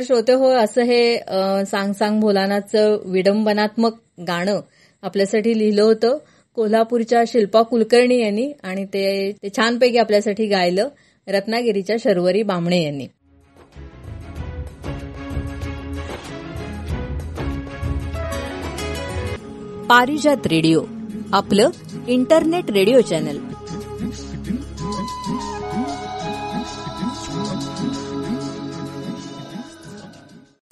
तर श्रोते हो असं हे सांग सांग भोलानाथचं विडंबनात्मक गाणं आपल्यासाठी लिहिलं होतं. कोल्हापूरच्या शिल्पा कुलकर्णी यांनी आणि ते ते छानपैकी आपल्यासाठी गायलं रत्नागिरीच्या शर्वरी बामणे यांनी. पारिजात रेडिओ आपलं इंटरनेट रेडिओ चॅनल.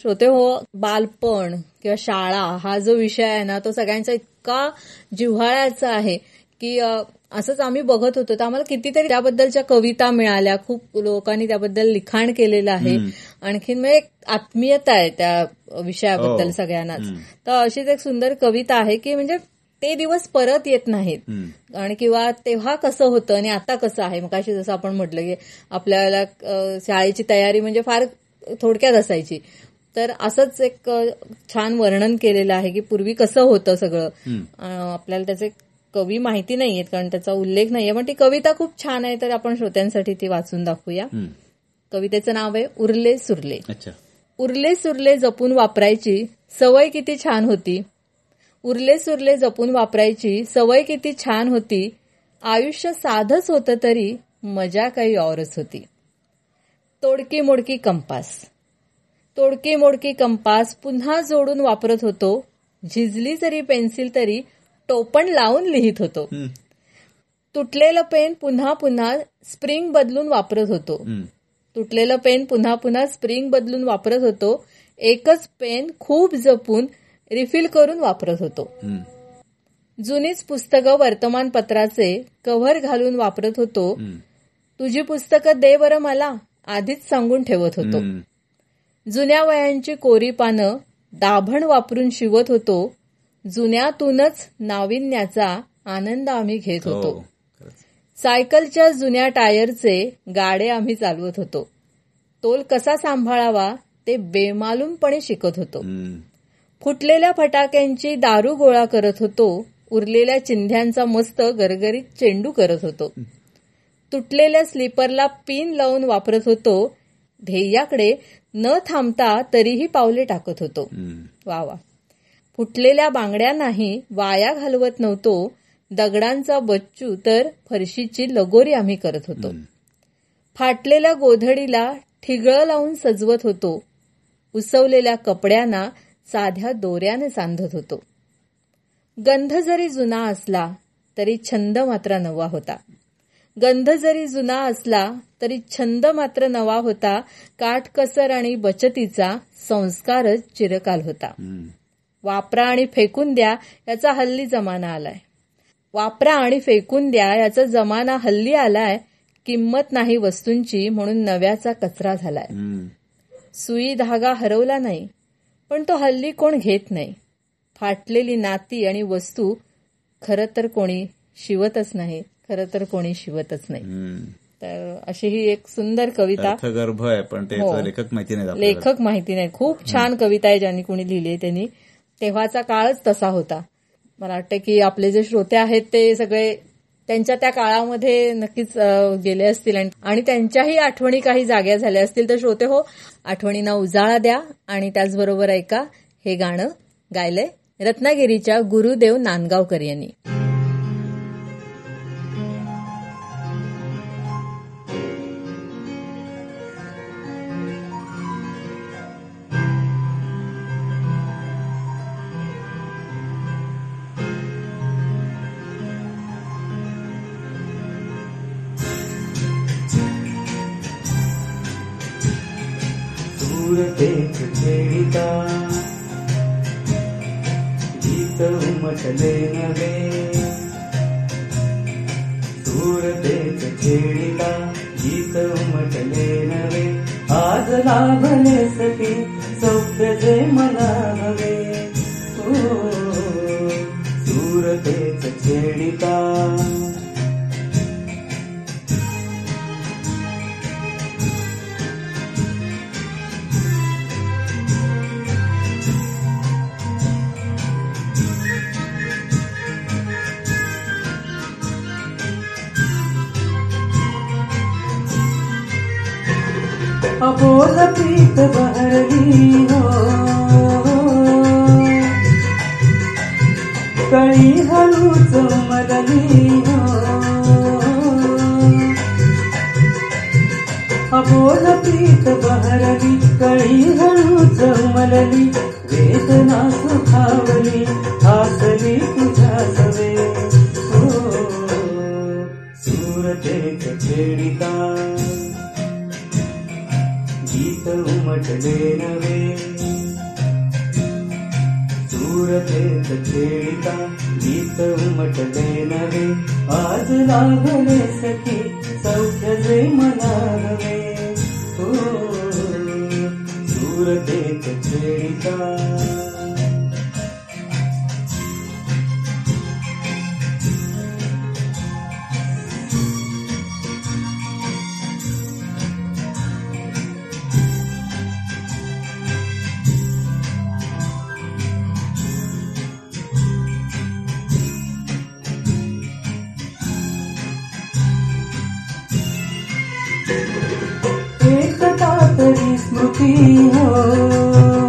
श्रोते हो बालपण किंवा शाळा हा जो विषय आहे ना तो सगळ्यांचा इतका जिव्हाळ्याचा आहे की असंच आम्ही बघत होतो. तर आम्हाला कितीतरी त्याबद्दलच्या कविता मिळाल्या. खूप लोकांनी त्याबद्दल लिखाण केलेलं आहे. आणखीन म्हणजे एक आत्मीयता आहे त्या विषयाबद्दल हो. सगळ्यांनाच. तर अशीच एक सुंदर कविता आहे की म्हणजे ते दिवस परत येत नाहीत. आणि किंवा तेव्हा कसं होतं आणि आता कसं आहे? मग अशी जसं आपण म्हटलं की आपल्याला शाळेची तयारी म्हणजे फार थोडक्यात असायची. तर असंच एक छान वर्णन केलेलं आहे की पूर्वी कसं होतं सगळं. आपल्याला त्याचे कवी माहिती नाहीयेत कारण त्याचा उल्लेख नाहीये पण ती कविता खूप छान आहे तर आपण श्रोत्यांसाठी ती वाचून दाखवूया. कवितेचं नाव आहे उरले सुरले. अच्छा. उरले सुरले जपून वापरायची सवय किती छान होती. उरले सुरले जपून वापरायची सवय किती छान होती. आयुष्य साधच होतं तरी मजा काही औरच होती. तोडकी मोडकी कंपास. तोडकी मोडकी कंपास पुन्हा जोडून वापरत होतो झिजली जरी पेन्सिल तरी टोपण लावून लिहित होतो. तुटलेलं पेन पुन्हा पुन्हा स्प्रिंग बदलून वापरत होतो. तुटलेलं पेन पुन्हा पुन्हा स्प्रिंग बदलून वापरत होतो एकच पेन खूप जपून रिफिल करून वापरत होतो. जुनीच पुस्तकं वर्तमानपत्राचे कव्हर घालून वापरत होतो. तुझी पुस्तकं दे बरं मला आधीच सांगून ठेवत होतो. जुन्या वयांची कोरी पानं दाभण वापरून शिवत होतो. जुन्यातूनच नाविन्याचा आनंद आम्ही घेत होतो. हो खरंच. सायकलच्या जुन्या टायरचे गाडे आम्ही चालवत होतो. तोल कसा सांभाळावा ते बेमालूमपणे शिकत होतो. फुटलेल्या फटाक्यांची दारू गोळा करत होतो. उरलेल्या चिंध्यांचा मस्त गरगरीत चेंडू करत होतो. तुटलेल्या स्लीपरला पिन लावून वापरत होतो. ध्येयाकडे न थांबता तरीही पावले टाकत होतो. वा वा. फुटलेल्या बांगड्यांनाही वाया घालवत नव्हतो. दगडांचा बच्चू तर फरशीची लगोरी आम्ही करत होतो. फाटलेल्या गोधडीला ठिगळं लावून सजवत होतो. उसवलेल्या कपड्यांना साध्या दोऱ्याने सांधत होतो. गंध जरी जुना असला तरी छंद मात्र नवा होता. गंध जरी जुना असला तरी छंद मात्र नवा होता. काटकसर आणि बचतीचा संस्कारच चिरकाल होता. वापरा आणि फेकून द्या याचा हल्ली जमाना आलाय. वापरा आणि फेकून द्या याचा जमाना हल्ली आलाय. किंमत नाही वस्तूंची म्हणून नव्याचा कचरा झालाय. सुई धागा हरवला नाही पण तो हल्ली कोण घेत नाही. फाटलेली नाती आणि वस्तू खरं तर कोणी शिवतच नाही. खरं तर कोणी शिवतच नाही. तर अशी ही एक सुंदर कविता. अर्थगर्भ आहे पण ते हो. लेखक माहिती नाही. लेखक माहिती नाही खूप छान कविता आहे ज्यांनी कोणी लिहिली आहे त्यांनी. तेव्हाचा काळच तसा होता. मला वाटतं की आपले जे श्रोते आहेत ते सगळे त्यांच्या त्या काळामध्ये नक्कीच गेले असतील. आणि- आणि त्यांच्याही आठवणी काही जाग्या झाल्या असतील. तर श्रोते हो आठवणींना उजाळा द्या आणि त्याचबरोबर ऐका हे गाणं गायलंय रत्नागिरीच्या गुरुदेव नांदगावकर यांनी. खेळिता गीत उमटले नवे। दूर देख खेळीला गीत उमटले नवे। आज लाभ एकता स्मृती हो।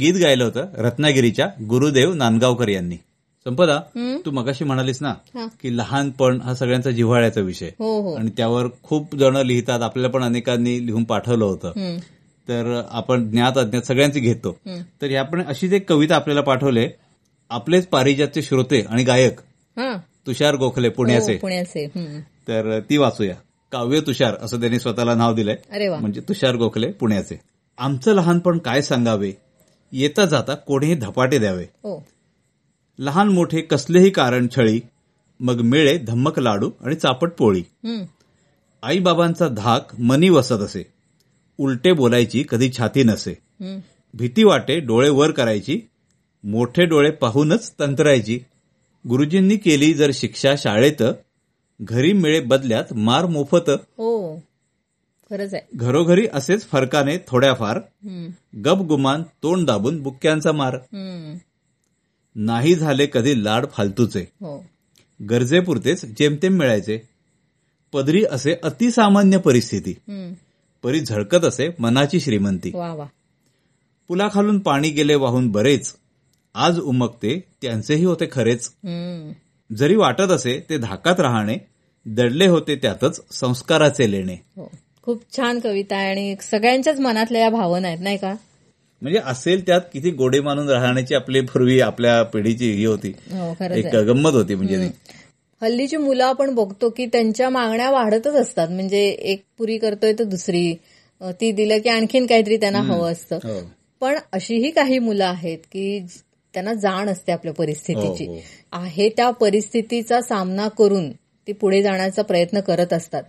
गीत गायलं होतं रत्नागिरीच्या गुरुदेव नांदगावकर यांनी. संपदा तू मगाशी म्हणालीस ना. की लहानपण हा सगळ्यांचा जिव्हाळ्याचा विषय. हो हो. आणि त्यावर खूप जण लिहितात आपल्याला पण अनेकांनी लिहून पाठवलं होतं. तर आपण ज्ञात अज्ञात सगळ्यांची घेतो. तर आपण अशीच एक कविता आपल्याला पाठवले. आपलेच पारिजातचे श्रोते आणि गायक तुषार गोखले पुण्याचे. हो, पुण्याचे. तर ती वाचूया. काव्य तुषार असं त्यांनी स्वतःला नाव दिलंय. म्हणजे तुषार गोखले पुण्याचे. आमचं लहानपण काय सांगावे? येता जाता कोणीही धपाटे द्यावे. हो. लहान मोठे कसलेही कारण छळी मग मिळे धम्मक लाडू आणि चापट पोळी. आईबाबांचा धाक मनी वसत असे. उलटे बोलायची कधी छाती नसे. भीती वाटे डोळे वर करायची मोठे डोळे पाहूनच तंत्रायची. गुरुजींनी केली जर शिक्षा शाळेत घरी मिळे बदल्यात मार मोफत. हो. खरंच आहे. घरोघरी असेच फरकाने थोड्याफार हम्म, गप गुमान तोंड दाबून बुक्क्यांचा मार. नाही झाले कधी लाड फालतूचे. हो. गरजेपुरतेच जेमतेम मिळायचे. पदरी असे अतिसामान्य परिस्थिती. परी झळकत असे मनाची श्रीमंती. पुलाखालून पाणी गेले वाहून बरेच. आज उमगते त्यांचेही होते खरेच. जरी वाटत असे ते धाकात राहणे दडले होते त्यातच संस्काराचे लेणे. हो. खूप छान कविता आहे आणि सगळ्यांच्याच मनातल्या या भावना आहेत नाही का? म्हणजे असेल त्यात किती गोडे मानून राहण्याची आपली पूर्वी आपल्या पिढीची ही होती. हो एक गंमत होती म्हणजे. हल्लीची मुलं आपण बघतो की त्यांच्या मागण्या वाढतच असतात. म्हणजे एक पुरी करतोय तर दुसरी ती दिलं की आणखीन काहीतरी त्यांना हवं असतं. हो. पण अशीही काही मुलं आहेत की त्यांना जाण असते आपल्या परिस्थितीची. हो. आहे त्या परिस्थितीचा सामना करून ती पुढे जाण्याचा प्रयत्न करत असतात.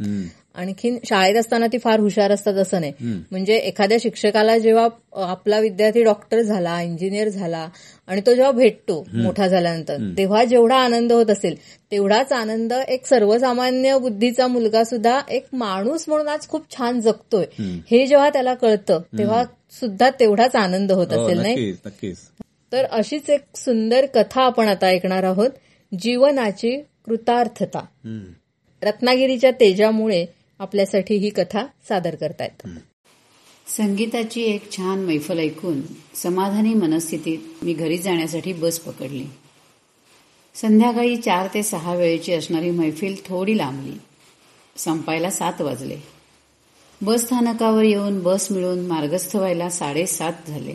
आणखीन शाळेत असताना ती फार हुशार असतात असं नाही. म्हणजे एखाद्या शिक्षकाला जेव्हा आपला विद्यार्थी डॉक्टर झाला इंजिनियर झाला आणि तो जेव्हा भेटतो मोठा झाल्यानंतर तेव्हा जेवढा आनंद होत असेल तेवढाच आनंद एक सर्वसामान्य बुद्धीचा मुलगा सुद्धा एक माणूस म्हणून आज खूप छान जगतोय. हे जेव्हा त्याला कळतं तेव्हा सुद्धा तेवढाच आनंद होत हो, असेल नाही? तर अशीच एक सुंदर कथा आपण आता ऐकणार आहोत. जीवनाची कृतार्थता. रत्नागिरीच्या तेजामुळे आपल्यासाठी ही कथा सादर करतायत. संगीताची एक छान मैफल ऐकून समाधानी मनस्थितीत मी घरी जाण्यासाठी बस पकडली. संध्याकाळी चार ते सहा वेळेची असणारी मैफिल थोडी लांबली. संपायला सात वाजले. बस स्थानकावर येऊन बस मिळून मार्गस्थ व्हायला साडेसात झाले.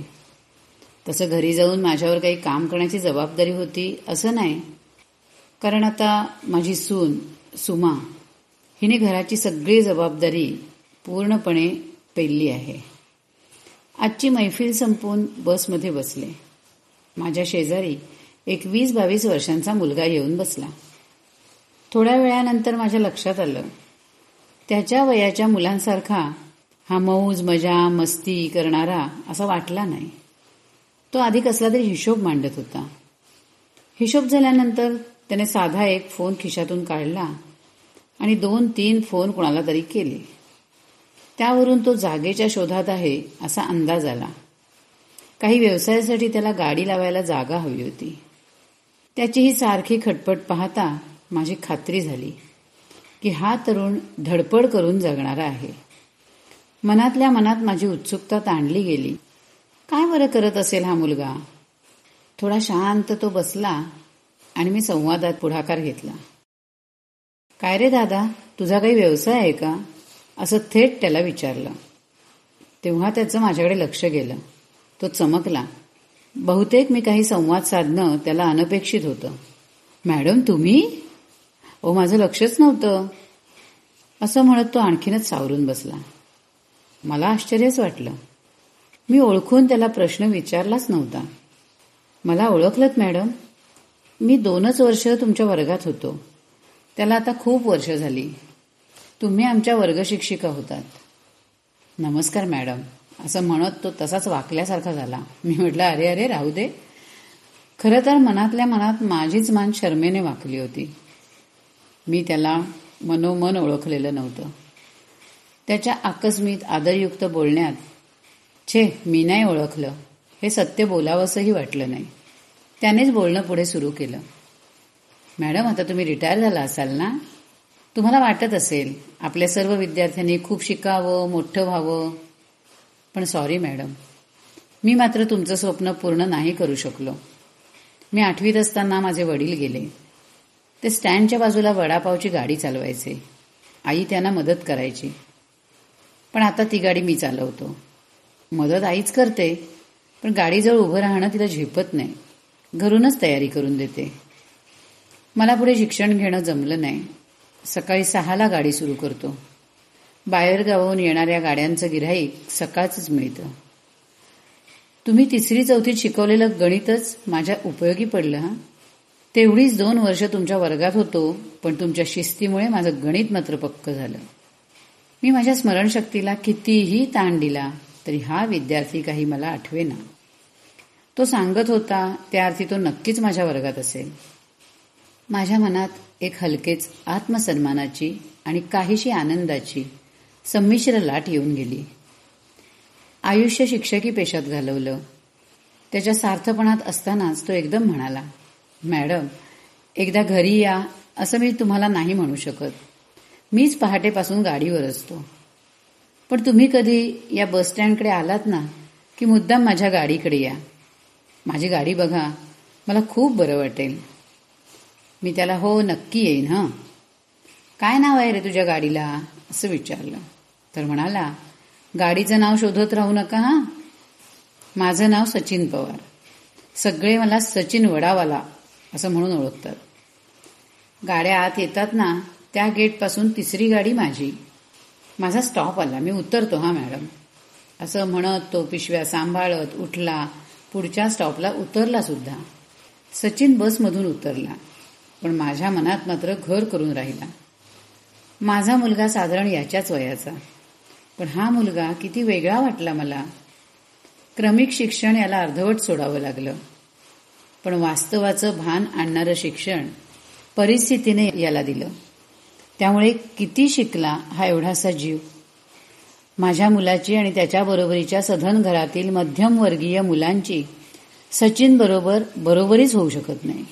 तसं घरी जाऊन माझ्यावर काही काम करण्याची जबाबदारी होती असं नाही कारण आता माझी सून सुमा हिने घराची सगळी जबाबदारी पूर्णपणे पेलली आहे. आजची मैफिल संपवून बसमध्ये बसले. माझ्या शेजारी एक वीस बावीस वर्षांचा मुलगा येऊन बसला. थोड्या वेळानंतर माझ्या लक्षात आलं. त्याच्या वयाच्या मुलांसारखा हा मौज मजा मस्ती करणारा असा वाटला नाही. तो आधी कसला तरी हिशोब मांडत होता. हिशोब झाल्यानंतर त्याने साधा एक फोन खिशातून काढला आणि दोन तीन फोन कुणाला तरी केले. त्यावरून तो जागेच्या शोधात आहे असा अंदाज आला. काही व्यवसायासाठी त्याला गाडी लावायला जागा हवी होती. त्याची ही सारखी खटपट पाहता माझी खात्री झाली की हा तरुण धडपड करून जगणारा आहे. मनातल्या मनात माझी उत्सुकता ताणली गेली. काय बरं करत असेल हा मुलगा? थोडा शांत तो बसला आणि मी संवादात पुढाकार घेतला. काय रे दादा तुझा काही व्यवसाय आहे का? असं थेट त्याला विचारलं. तेव्हा त्याचं माझ्याकडे लक्ष गेलं. तो चमकला. बहुतेक मी काही संवाद साधणं त्याला अनपेक्षित होतं. मॅडम तुम्ही? ओ माझं लक्षच नव्हतं. असं म्हणत तो आणखीनच सावरून बसला. मला आश्चर्यच वाटलं. मी ओळखून त्याला प्रश्न विचारलाच नव्हता. मला ओळखलत मॅडम. मी दोनच वर्ष तुमच्या वर्गात होतो. त्याला आता खूप वर्ष झाली. तुम्ही आमच्या वर्गशिक्षिका होतात. नमस्कार मॅडम. असं म्हणत तो तसाच वाकल्यासारखा झाला. मी म्हटलं अरे अरे राहू दे. खरं तर मनातल्या मनात माझीच मान शर्मेने वाकली होती. मी त्याला मनोमन ओळखलेलं नव्हतं. त्याच्या आकस्मित आदरयुक्त बोलण्यात छे मी नाही ओळखलं. हे सत्य बोलावंसंही वाटलं नाही. त्यानेच बोलणं पुढे सुरू केलं. मॅडम आता तुम्ही रिटायर झाला असाल ना? तुम्हाला वाटत असेल आपल्या सर्व विद्यार्थ्यांनी खूप शिकावं मोठं व्हावं. पण सॉरी मॅडम. मी मात्र तुमचं स्वप्न पूर्ण नाही करू शकलो. मी आठवीत असताना माझे वडील गेले. ते स्टँडच्या बाजूला वडापावची गाडी चालवायचे. आई त्यांना मदत करायची. पण आता ती गाडी मी चालवतो. मदत आईच करते पण गाडीजवळ उभं राहणं तिला झेपत नाही. घरूनच तयारी करून देते. मला पुढे शिक्षण घेणं जमलं नाही. सकाळी सहाला गाडी सुरू करतो. बाहेरगावाहून येणाऱ्या गाड्यांचं गिऱ्हाईक सकाळचंच मिळतं. तुम्ही तिसरी चौथीत शिकवलेलं गणितच माझ्या उपयोगी पडलं हा? तेवढीच दोन वर्ष तुमच्या वर्गात होतो पण तुमच्या शिस्तीमुळे माझं गणित मात्र पक्क झालं. मी माझ्या स्मरणशक्तीला कितीही ताण दिला तरी हा विद्यार्थी काही मला आठवेना. तो सांगत होता त्याअर्थी तो नक्कीच माझ्या वर्गात असेल. माझ्या मनात एक हलकेच आत्मसन्मानाची आणि काहीशी आनंदाची संमिश्र लाट येऊन गेली. आयुष्य शिक्षकी पेशात घालवलं. त्याच्या सार्थपणात असतानाच तो एकदम म्हणाला मॅडम एकदा घरी या असं मी तुम्हाला नाही म्हणू शकत. मीच पहाटेपासून गाडीवर असतो. पण तुम्ही कधी या बसस्टँडकडे आलात ना की मुद्दाम माझ्या गाडीकडे या. माझी गाडी बघा. मला खूप बरं वाटेल. मी त्याला हो नक्की येईन हं. काय नाव आहे रे तुझ्या गाडीला? असं विचारलं. तर म्हणाला गाडीचं नाव शोधत राहू नका हा. माझं नाव सचिन पवार. सगळे मला सचिन वडावाला असं म्हणून ओळखतात. गाड्या आत येतात ना त्या गेटपासून तिसरी गाडी माझी. माझा स्टॉप आला. मी उतरतो हा मॅडम. असं म्हणत तो पिशव्या सांभाळत उठला. पुढच्या स्टॉपला उतरला सुद्धा. सचिन बसमधून उतरला पण माझ्या मनात मात्र घर करून राहिला. माझा मुलगा साधारण याच्याच वयाचा पण हा मुलगा किती वेगळा वाटला मला. क्रमिक शिक्षण याला अर्धवट सोडावं लागलं पण वास्तवाचं भान आणणारं शिक्षण परिस्थितीने याला दिलं. त्यामुळे किती शिकला हा एवढासा जीव. माझ्या मुलाची आणि त्याच्या बरोबरीच्या सधन घरातील मध्यमवर्गीय मुलांची सचिन बरोबर बरोबरीच होऊ शकत नाही.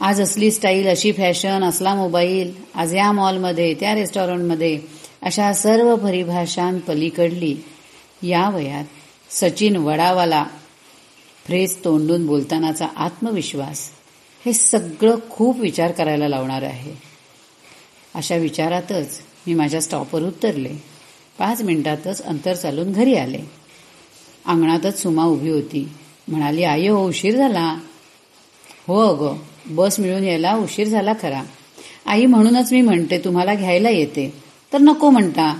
आज असली स्टाईल अशी फॅशन असला मोबाईल आज या मॉलमध्ये त्या रेस्टॉरंटमध्ये अशा सर्व परिभाषांपलीकडली या वयात सचिन वडावाला फ्रेस तोंडून बोलतानाचा आत्मविश्वास हे सगळं खूप विचार करायला लावणार आहे. अशा विचारातच मी माझ्या स्टॉपवर उतरले. पाच मिनिटातच अंतर चालून घरी आले. अंगणातच सुमा उभी होती. म्हणाली आई हो उशीर झाला. हो अगं बस मिळून यायला उशीर झाला खरा. आई म्हणूनच मी म्हणते तुम्हाला घ्यायला येते. तर नको म्हणता.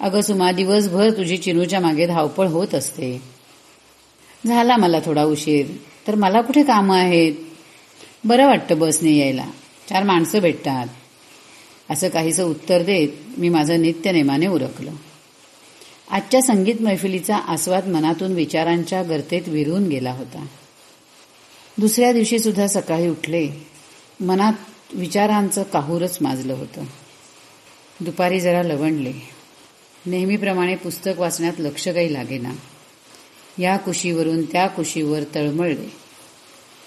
अगं सुमा दिवसभर तुझी चिनूच्या मागे धावपळ होत असते. झाला मला थोडा उशीर. तर मला कुठे कामं आहेत? बरं वाटतं बसने यायला. चार माणसं भेटतात. असं काहीसं उत्तर देत मी माझं नित्यनेमाने उरकलं. आजच्या संगीत मैफिलीचा आस्वाद मनातून विचारांच्या गर्तेत विरून गेला होता. दुसऱ्या दिवशी सुद्धा सकाळी उठले मनात विचारांचं काहूरच माजलं होतं. दुपारी जरा लवणले नेहमीप्रमाणे पुस्तक वाचण्यात लक्ष काही लागेना. या कुशीवरून त्या कुशीवर तळमळले.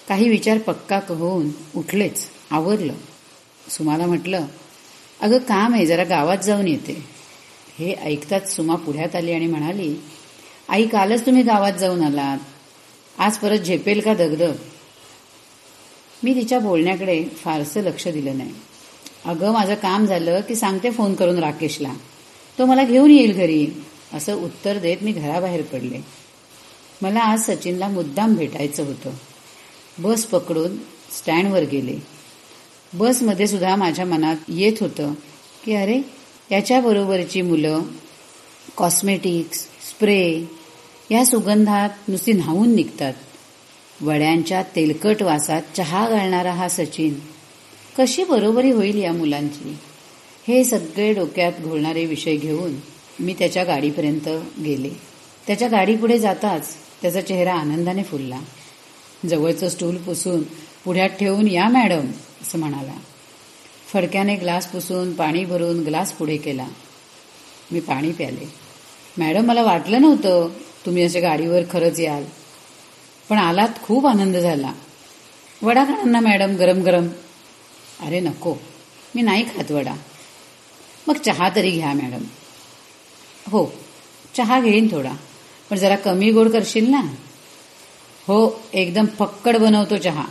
काही विचार पक्का होऊन उठलेच आवरलं. सुमाला म्हटलं अगं काम आहे जरा गावात जाऊन येते. हे ऐकताच सुमा पुढ्यात आली आणि म्हणाली आई कालच तुम्ही गावात जाऊन आलात. आज परत झेपेल का दगदग? मी तिच्या बोलण्याकडे फारसं लक्ष दिलं नाही. अगं माझं काम झालं की सांगते फोन करून राकेशला. तो मला घेऊन येईल घरी असं उत्तर देत मी घराबाहेर पडले. मला आज सचिनला मुद्दाम भेटायचं होतं. बस पकडून स्टँडवर गेले. बसमध्ये सुद्धा माझ्या मनात येत होतं की अरे याच्याबरोबरची मुलं कॉस्मेटिक्स स्प्रे या सुगंधात नुसती न्हावून निघतात. वड्यांच्या तेलकट वासात चहा घालणारा हा सचिन कशी बरोबरी होईल या मुलांची? हे सगळे डोक्यात घोळणारे विषय घेऊन मी त्याच्या गाडीपर्यंत गेले. त्याच्या गाडीपुढे जाताच त्याचा चेहरा आनंदाने फुलला. जवळचं स्टूल पुसून पुढ्यात ठेवून या मॅडम असं म्हणाला. फडक्याने ग्लास पुसून पाणी भरून ग्लास पुढे केला. मी पाणी प्याले. मॅडम मला वाटलं नव्हतं तुम्ही अशा गाडीवर खरंच याल. पण आलात खूप आनंद झाला. वडा खाणार मॅडम गरम गरम. अरे नको. मी नाही खात वडा. मग चहा तरी घ्या मॅडम. हो चहा घेईन थोडा. पण जरा कमी गोड करशील ना? हो एकदम फक्कड बनवतो चहा.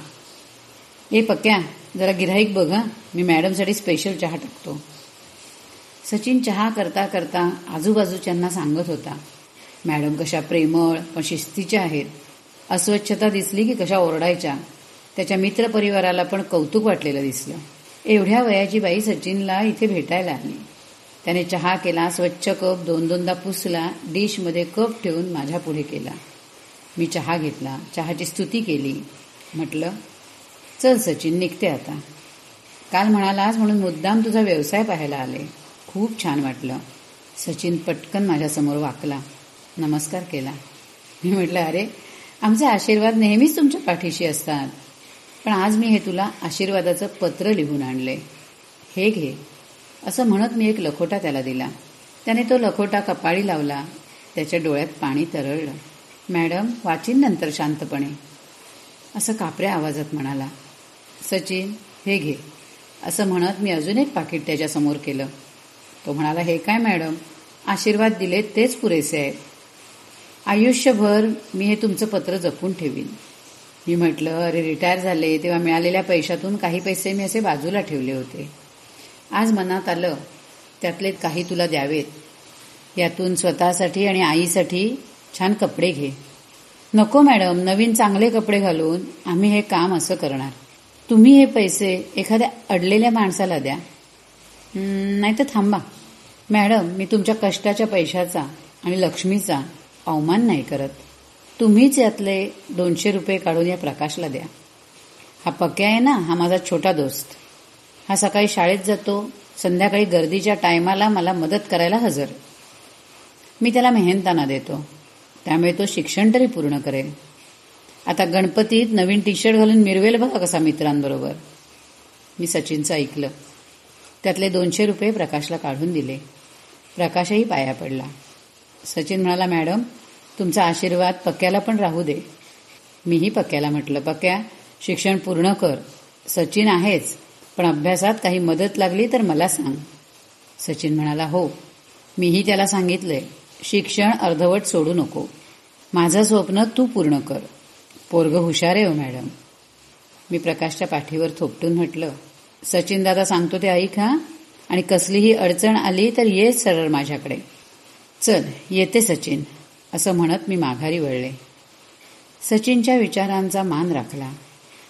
ए पक्या. जरा गिऱ्हाईक बघा. मी मॅडमसाठी स्पेशल चहा टाकतो. सचिन चहा करता करता आजूबाजूच्यांना सांगत होता मॅडम कशा प्रेमळ पण शिस्तीच्या आहेत. अस्वच्छता दिसली की कशा ओरडायच्या? त्याच्या मित्रपरिवाराला पण कौतुक वाटलेलं दिसलं. एवढ्या वयाची बाई सचिनला इथे भेटायला आली. त्याने चहा केला स्वच्छ कप दोन दोनदा पुसला डिशमध्ये कप ठेवून माझ्या पुढे केला. मी चहा घेतला चहाची स्तुती केली. म्हटलं चल सचिन निघते आता. काल म्हणालास म्हणून मुद्दाम तुझा व्यवसाय पाहायला आले. खूप छान वाटलं. सचिन पटकन माझ्यासमोर वाकला. नमस्कार केला. मी म्हटलं अरे आमचे आशीर्वाद नेहमीच तुमच्या पाठीशी असतात. पण आज मी हे तुला आशीर्वादाचं पत्र लिहून आणले. हे घे. असं म्हणत मी एक लखोटा त्याला दिला. त्याने तो लखोटा कपाळी लावला. त्याच्या डोळ्यात पाणी तरळलं. मॅडम वाचीन नंतर शांतपणे. असं कापऱ्या आवाजात म्हणाला. सचिन हे घे. असं म्हणत मी अजून एक पाकिट त्याच्यासमोर केलं. तो म्हणाला हे काय मॅडम? आशीर्वाद दिले तेच पुरेसे आहेत. आयुष्यभर मी हे तुमचं पत्र जपून ठेवीन. मी म्हटलं अरे रिटायर झाले. तेव्हा मिळालेल्या पैशातून काही पैसे मी असे बाजूला ठेवले होते. आज मनात आलं त्यातले काही तुला द्यावेत. यातून स्वतःसाठी आणि आईसाठी छान कपडे घे. नको मॅडम नवीन चांगले कपडे घालून आम्ही हे काम असं करणार. तुम्ही हे पैसे एखाद्या अडलेल्या माणसाला द्या. नाही तर थांबा. मॅडम मी तुमच्या कष्टाच्या पैशाचा आणि लक्ष्मीचा अवमान नाही करत. तुम्हीच यातले दोनशे रुपये काढून या प्रकाशला द्या. हा पक्या आहे ना हा माझा छोटा दोस्त. हा सकाळी शाळेत जातो संध्याकाळी गर्दीच्या टायमाला मला मदत करायला हजर. मी त्याला मेहनताना देतो. त्यामुळे तो शिक्षण तरी पूर्ण करेल. आता गणपतीत नवीन टी शर्ट घालून मिरवेल बघा कसा मित्रांबरोबर. मी सचिनचं ऐकलं. त्यातले दोनशे रुपये प्रकाशला काढून दिले. प्रकाशही पाया पडला. सचिन म्हणाला मॅडम तुमचा आशीर्वाद पक्क्याला पण राहू दे. मीही पक्क्याला म्हटलं पक्क्या शिक्षण पूर्ण कर. सचिन आहेच पण अभ्यासात काही मदत लागली तर मला सांग. सचिन म्हणाला हो मीही त्याला सांगितलंय. शिक्षण अर्धवट सोडू नको. माझं स्वप्न तू पूर्ण कर. पोरग हुशार आहे हो मॅडम. मी प्रकाशच्या पाठीवर थोपटून म्हटलं सचिन दादा सांगतो ते ऐक हा. आणि कसलीही अडचण आली तर ये सरळ माझ्याकडे. चल येते सचिन असं म्हणत मी माघारी वळले. सचिनच्या विचारांचा मान राखला.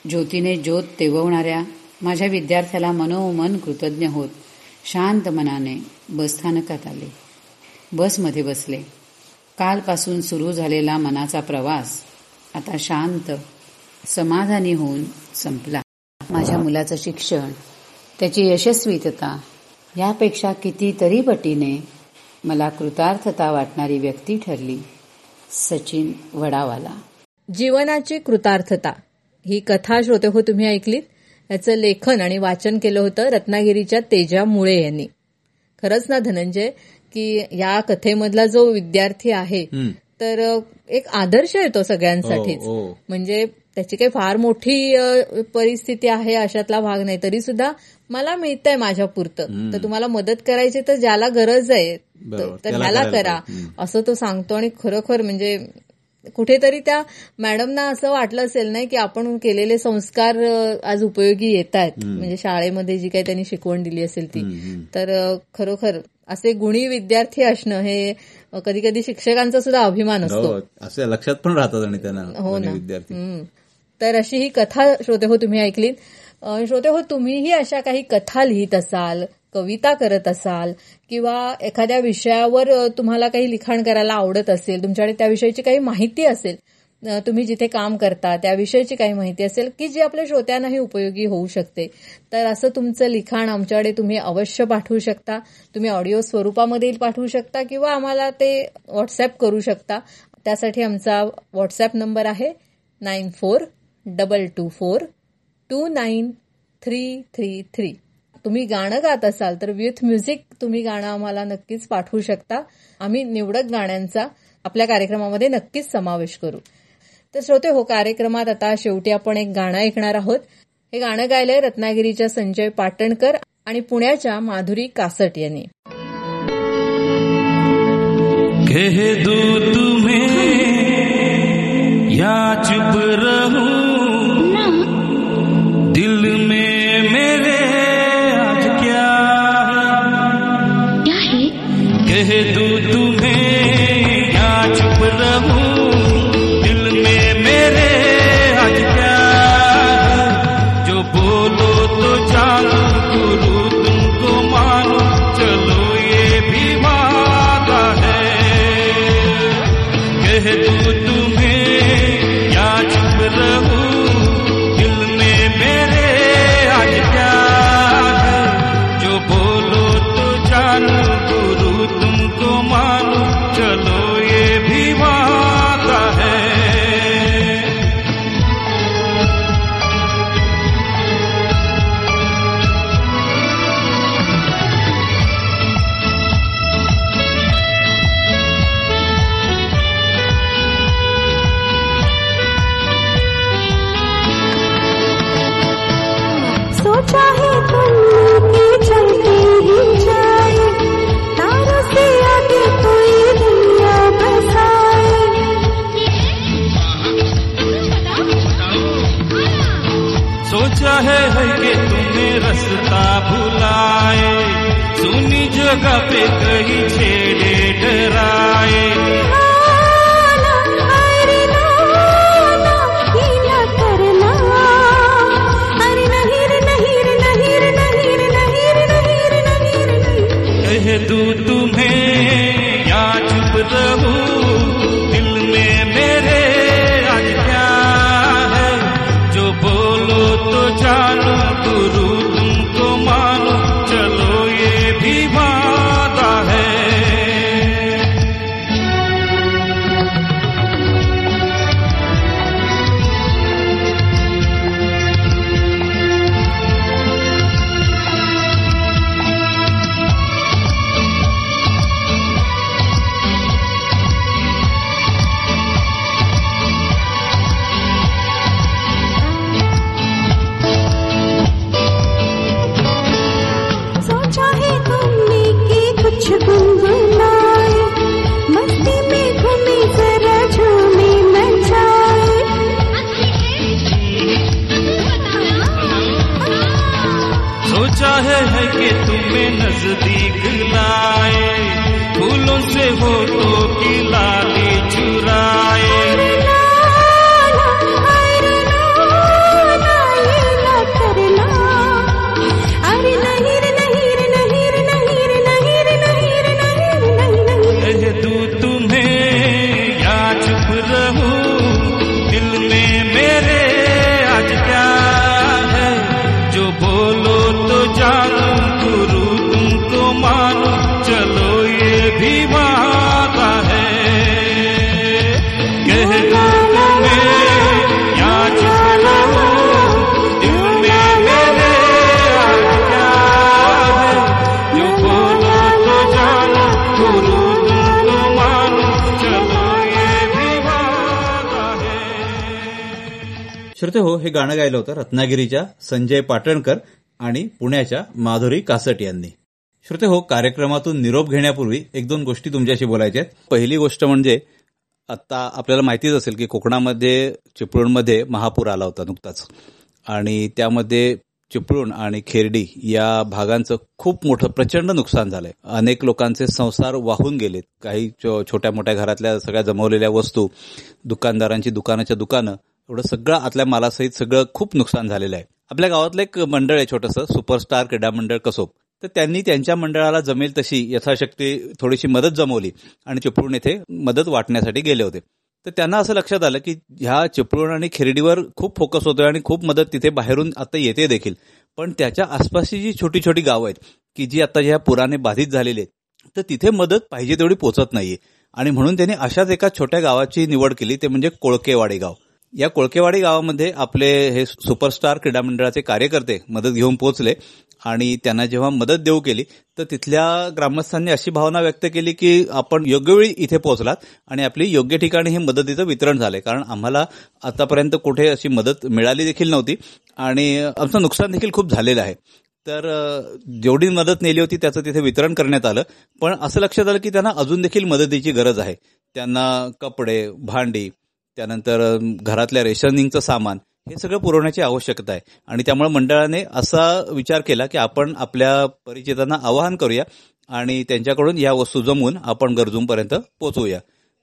ज्योतीने ज्योत तेववणाऱ्या माझ्या विद्यार्थ्याला मनोमन कृतज्ञ होत शांत मनाने बसस्थानकात आले. बसमध्ये बसले. कालपासून सुरू झालेला मनाचा प्रवास आता शांत समाधानी होऊन संपला. माझ्या मुलाचं शिक्षण त्याची यशस्वीतता यापेक्षा कितीतरी पटीने मला कृतार्थता वाटणारी व्यक्ती ठरली सचिन वडावाला. जीवनाची कृतार्थता. ही कथा श्रोते हो तुम्ही ऐकलीत? याचं लेखन आणि वाचन केलं होतं रत्नागिरीच्या तेजा मुळे यांनी. खरंच ना धनंजय की या कथेमधला जो विद्यार्थी आहे. तर एक आदर्श येतो सगळ्यांसाठीच. हो, हो. म्हणजे त्याची काही फार मोठी परिस्थिती आहे अशातला भाग नाही. तरी सुद्धा मला मिळतंय माझ्या पुरतं. तर तुम्हाला मदत करायची तर ज्याला गरज आहे तर त्याला करा. असं तो सांगतो आणि खरोखर म्हणजे कुठेतरी त्या मॅडमना असं वाटलं असेल नाही की आपण केलेले संस्कार आज उपयोगी येत आहेत. म्हणजे शाळेमध्ये जी काही त्यांनी शिकवण दिली असेल ती. तर खरोखर असे गुणी विद्यार्थी असणं हे कधी कधी शिक्षकांचा सुद्धा अभिमान असतो. हो असे लक्षात पण राहतात आणि त्यांना हो ना. विद्यार्थी. तर अशी ही कथा श्रोते हो तुम्ही ऐकलीत. श्रोते हो तुम्हीही अशा काही कथा लिहित असाल कविता करत असाल किंवा एखाद्या विषयावर तुम्हाला काही लिखाण करायला आवडत असेल तुमच्याकडे त्याविषयीची काही माहिती असेल तुम्ही जिथे काम करता त्याविषयीची काही माहिती असेल की जी आपल्या श्रोत्यांनाही उपयोगी होऊ शकते. तर असं तुमचं लिखाण आमच्याकडे तुम्ही अवश्य पाठवू शकता. तुम्ही ऑडिओ स्वरूपामध्ये पाठवू शकता किंवा आम्हाला ते व्हॉट्सअप करू शकता. त्यासाठी आमचा व्हॉट्सअप नंबर आहे nine four double two four two nine three three three. तुम्ही गाणं गात असाल तर विथ म्युझिक तुम्ही गाणं आम्हाला नक्कीच पाठवू शकता. आम्ही निवडक गाण्यांचा आपल्या कार्यक्रमामध्ये नक्कीच समावेश करू. तर श्रोते हो कार्यक्रमात आता शेवटी आपण एक गाणं ऐकणार आहोत. हे गाणं गायलंय रत्नागिरीच्या संजय पाटणकर आणि पुण्याच्या माधुरी कासट यांनी. कह दो तुम्हें या चुप रहूं। दिल में मेरे आज क्या है? कह दो तुम्हें या चुप रहूं। श्रोते हो हे गाणं गायलं होतं रत्नागिरीच्या संजय पाटणकर आणि पुण्याच्या माधुरी कासट यांनी. श्रोते हो कार्यक्रमातून निरोप घेण्यापूर्वी एक दोन गोष्टी तुमच्याशी बोलायच्या आहेत. पहिली गोष्ट म्हणजे आता आपल्याला माहितीच असेल की कोकणामध्ये चिपळूणमध्ये महापूर आला होता नुकताच. आणि त्यामध्ये चिपळूण आणि खेर्डी या भागांचं खूप मोठं प्रचंड नुकसान झालंय. अनेक लोकांचे संसार वाहून गेलेत. काही छो- छोट्या मोठ्या घरातल्या सगळ्या जमवलेल्या वस्तू दुकानदारांची दुकानाच्या दुकानं एवढं सगळं आतल्या मालासहित सगळं खूप नुकसान झालेलं आहे. आपल्या गावातलं एक मंडळ आहे छोटंसं सुपरस्टार क्रीडा मंडळ कसोब तर त्यांनी त्यांच्या मंडळाला जमेल तशी यथाशक्ती थोडीशी मदत जमवली आणि चिपळूण येथे मदत वाटण्यासाठी गेले होते. तर त्यांना असं लक्षात आलं की ह्या चिपळूण आणि खिरडीवर खूप फोकस होतोय आणि खूप मदत तिथे बाहेरून आता येते देखील. पण त्याच्या आसपासची जी छोटी छोटी गावं आहेत की जी आता ज्या पुराने बाधित झालेली आहेत तर तिथे मदत पाहिजे तेवढी पोचत नाहीये. आणि म्हणून त्यांनी अशाच एका छोट्या गावाची निवड केली ते म्हणजे कोळकेवाडी गाव. या कोळकेवाडी गावामध्ये आपले हे सुपरस्टार क्रीडा मंडळाचे कार्यकर्ते मदत घेऊन पोहोचले आणि त्यांना जेव्हा मदत देऊ केली तर तिथल्या ग्रामस्थांनी अशी भावना व्यक्त केली की आपण योग्य वेळी इथे पोहोचलात आणि आपली योग्य ठिकाणी हे मदतीचं वितरण झालंय कारण आम्हाला आतापर्यंत कुठे अशी मदत मिळाली देखील नव्हती आणि आमचं नुकसान देखील खूप झालेलं आहे. तर जेवढी मदत नेली होती त्याचं तिथे वितरण करण्यात आलं. पण असं लक्षात आलं की त्यांना अजून देखील मदतीची गरज आहे. त्यांना कपडे भांडी त्यानंतर घरातल्या रेशनिंगचं सामान हे सगळं पुरवण्याची आवश्यकता आहे. आणि त्यामुळे मंडळाने असा विचार केला की आपण आपल्या परिचितांना आवाहन करूया आणि त्यांच्याकडून या वस्तू जमवून आपण गरजूंपर्यंत पोहोचवूया.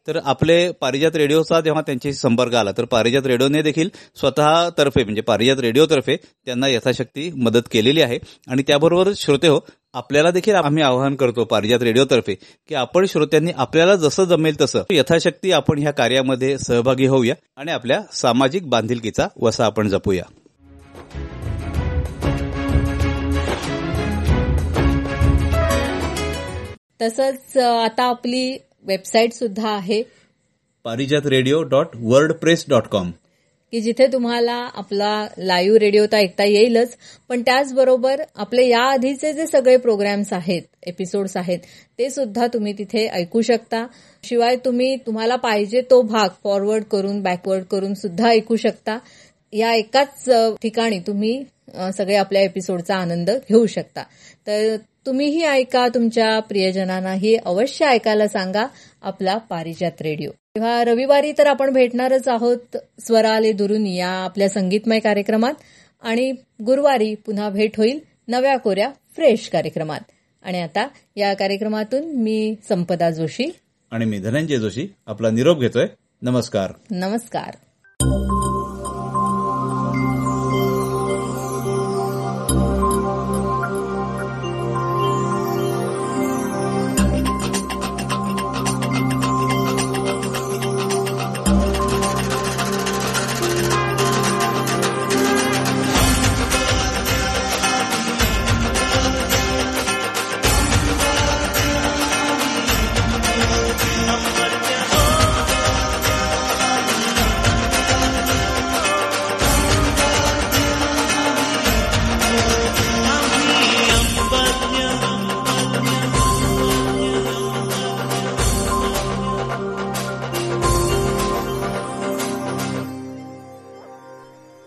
तर आपले पारिजात रेडिओचा जेव्हा त्यांच्याशी संपर्क आला तर पारिजात रेडिओने देखील स्वतःतर्फे म्हणजे पारिजात रेडिओतर्फे त्यांना यथाशक्ती मदत केलेली आहे. आणि त्याबरोबरच श्रोते हो आपल्याला देखील आम्ही आवाहन करतो पारिजात रेडिओतर्फे की आपण श्रोत्यांनी आपल्याला जसं जमेल तसं यथाशक्ती आपण ह्या कार्यामध्ये सहभागी होऊया आणि आपल्या सामाजिक बांधिलकीचा वसा आपण जपूया. तसंच आता आपली वेबसाईट सुद्धा आहे. Parijat radio dot WordPress dot com. की जिथे तुम्हाला आपला लाईव्ह रेडिओ तर ऐकता येईलच पण त्याचबरोबर आपले या आधीचे जे सगळे प्रोग्राम्स आहेत एपिसोड्स आहेत ते सुद्धा तुम्ही तिथे ऐकू शकता. शिवाय तुम्ही तुम्हाला पाहिजे तो भाग फॉरवर्ड करून बॅकवर्ड करून सुद्धा ऐकू शकता. या एकाच ठिकाणी तुम्ही सगळे आपल्या एपिसोडचा आनंद घेऊ शकता. तर तुम्हीही ऐका तुमच्या प्रियजनांनाही अवश्य ऐकायला सांगा आपला पारिजात रेडिओ तेव्हा रविवारी तर आपण भेटणारच आहोत स्वराले दुरून या आपल्या संगीतमय कार्यक्रमात. आणि गुरुवारी पुन्हा भेट होईल नव्या कोऱ्या फ्रेश कार्यक्रमात. आणि आता या कार्यक्रमातून मी संपदा जोशी. आणि मी धनंजय जोशी आपला निरोप घेतोय. नमस्कार. नमस्कार.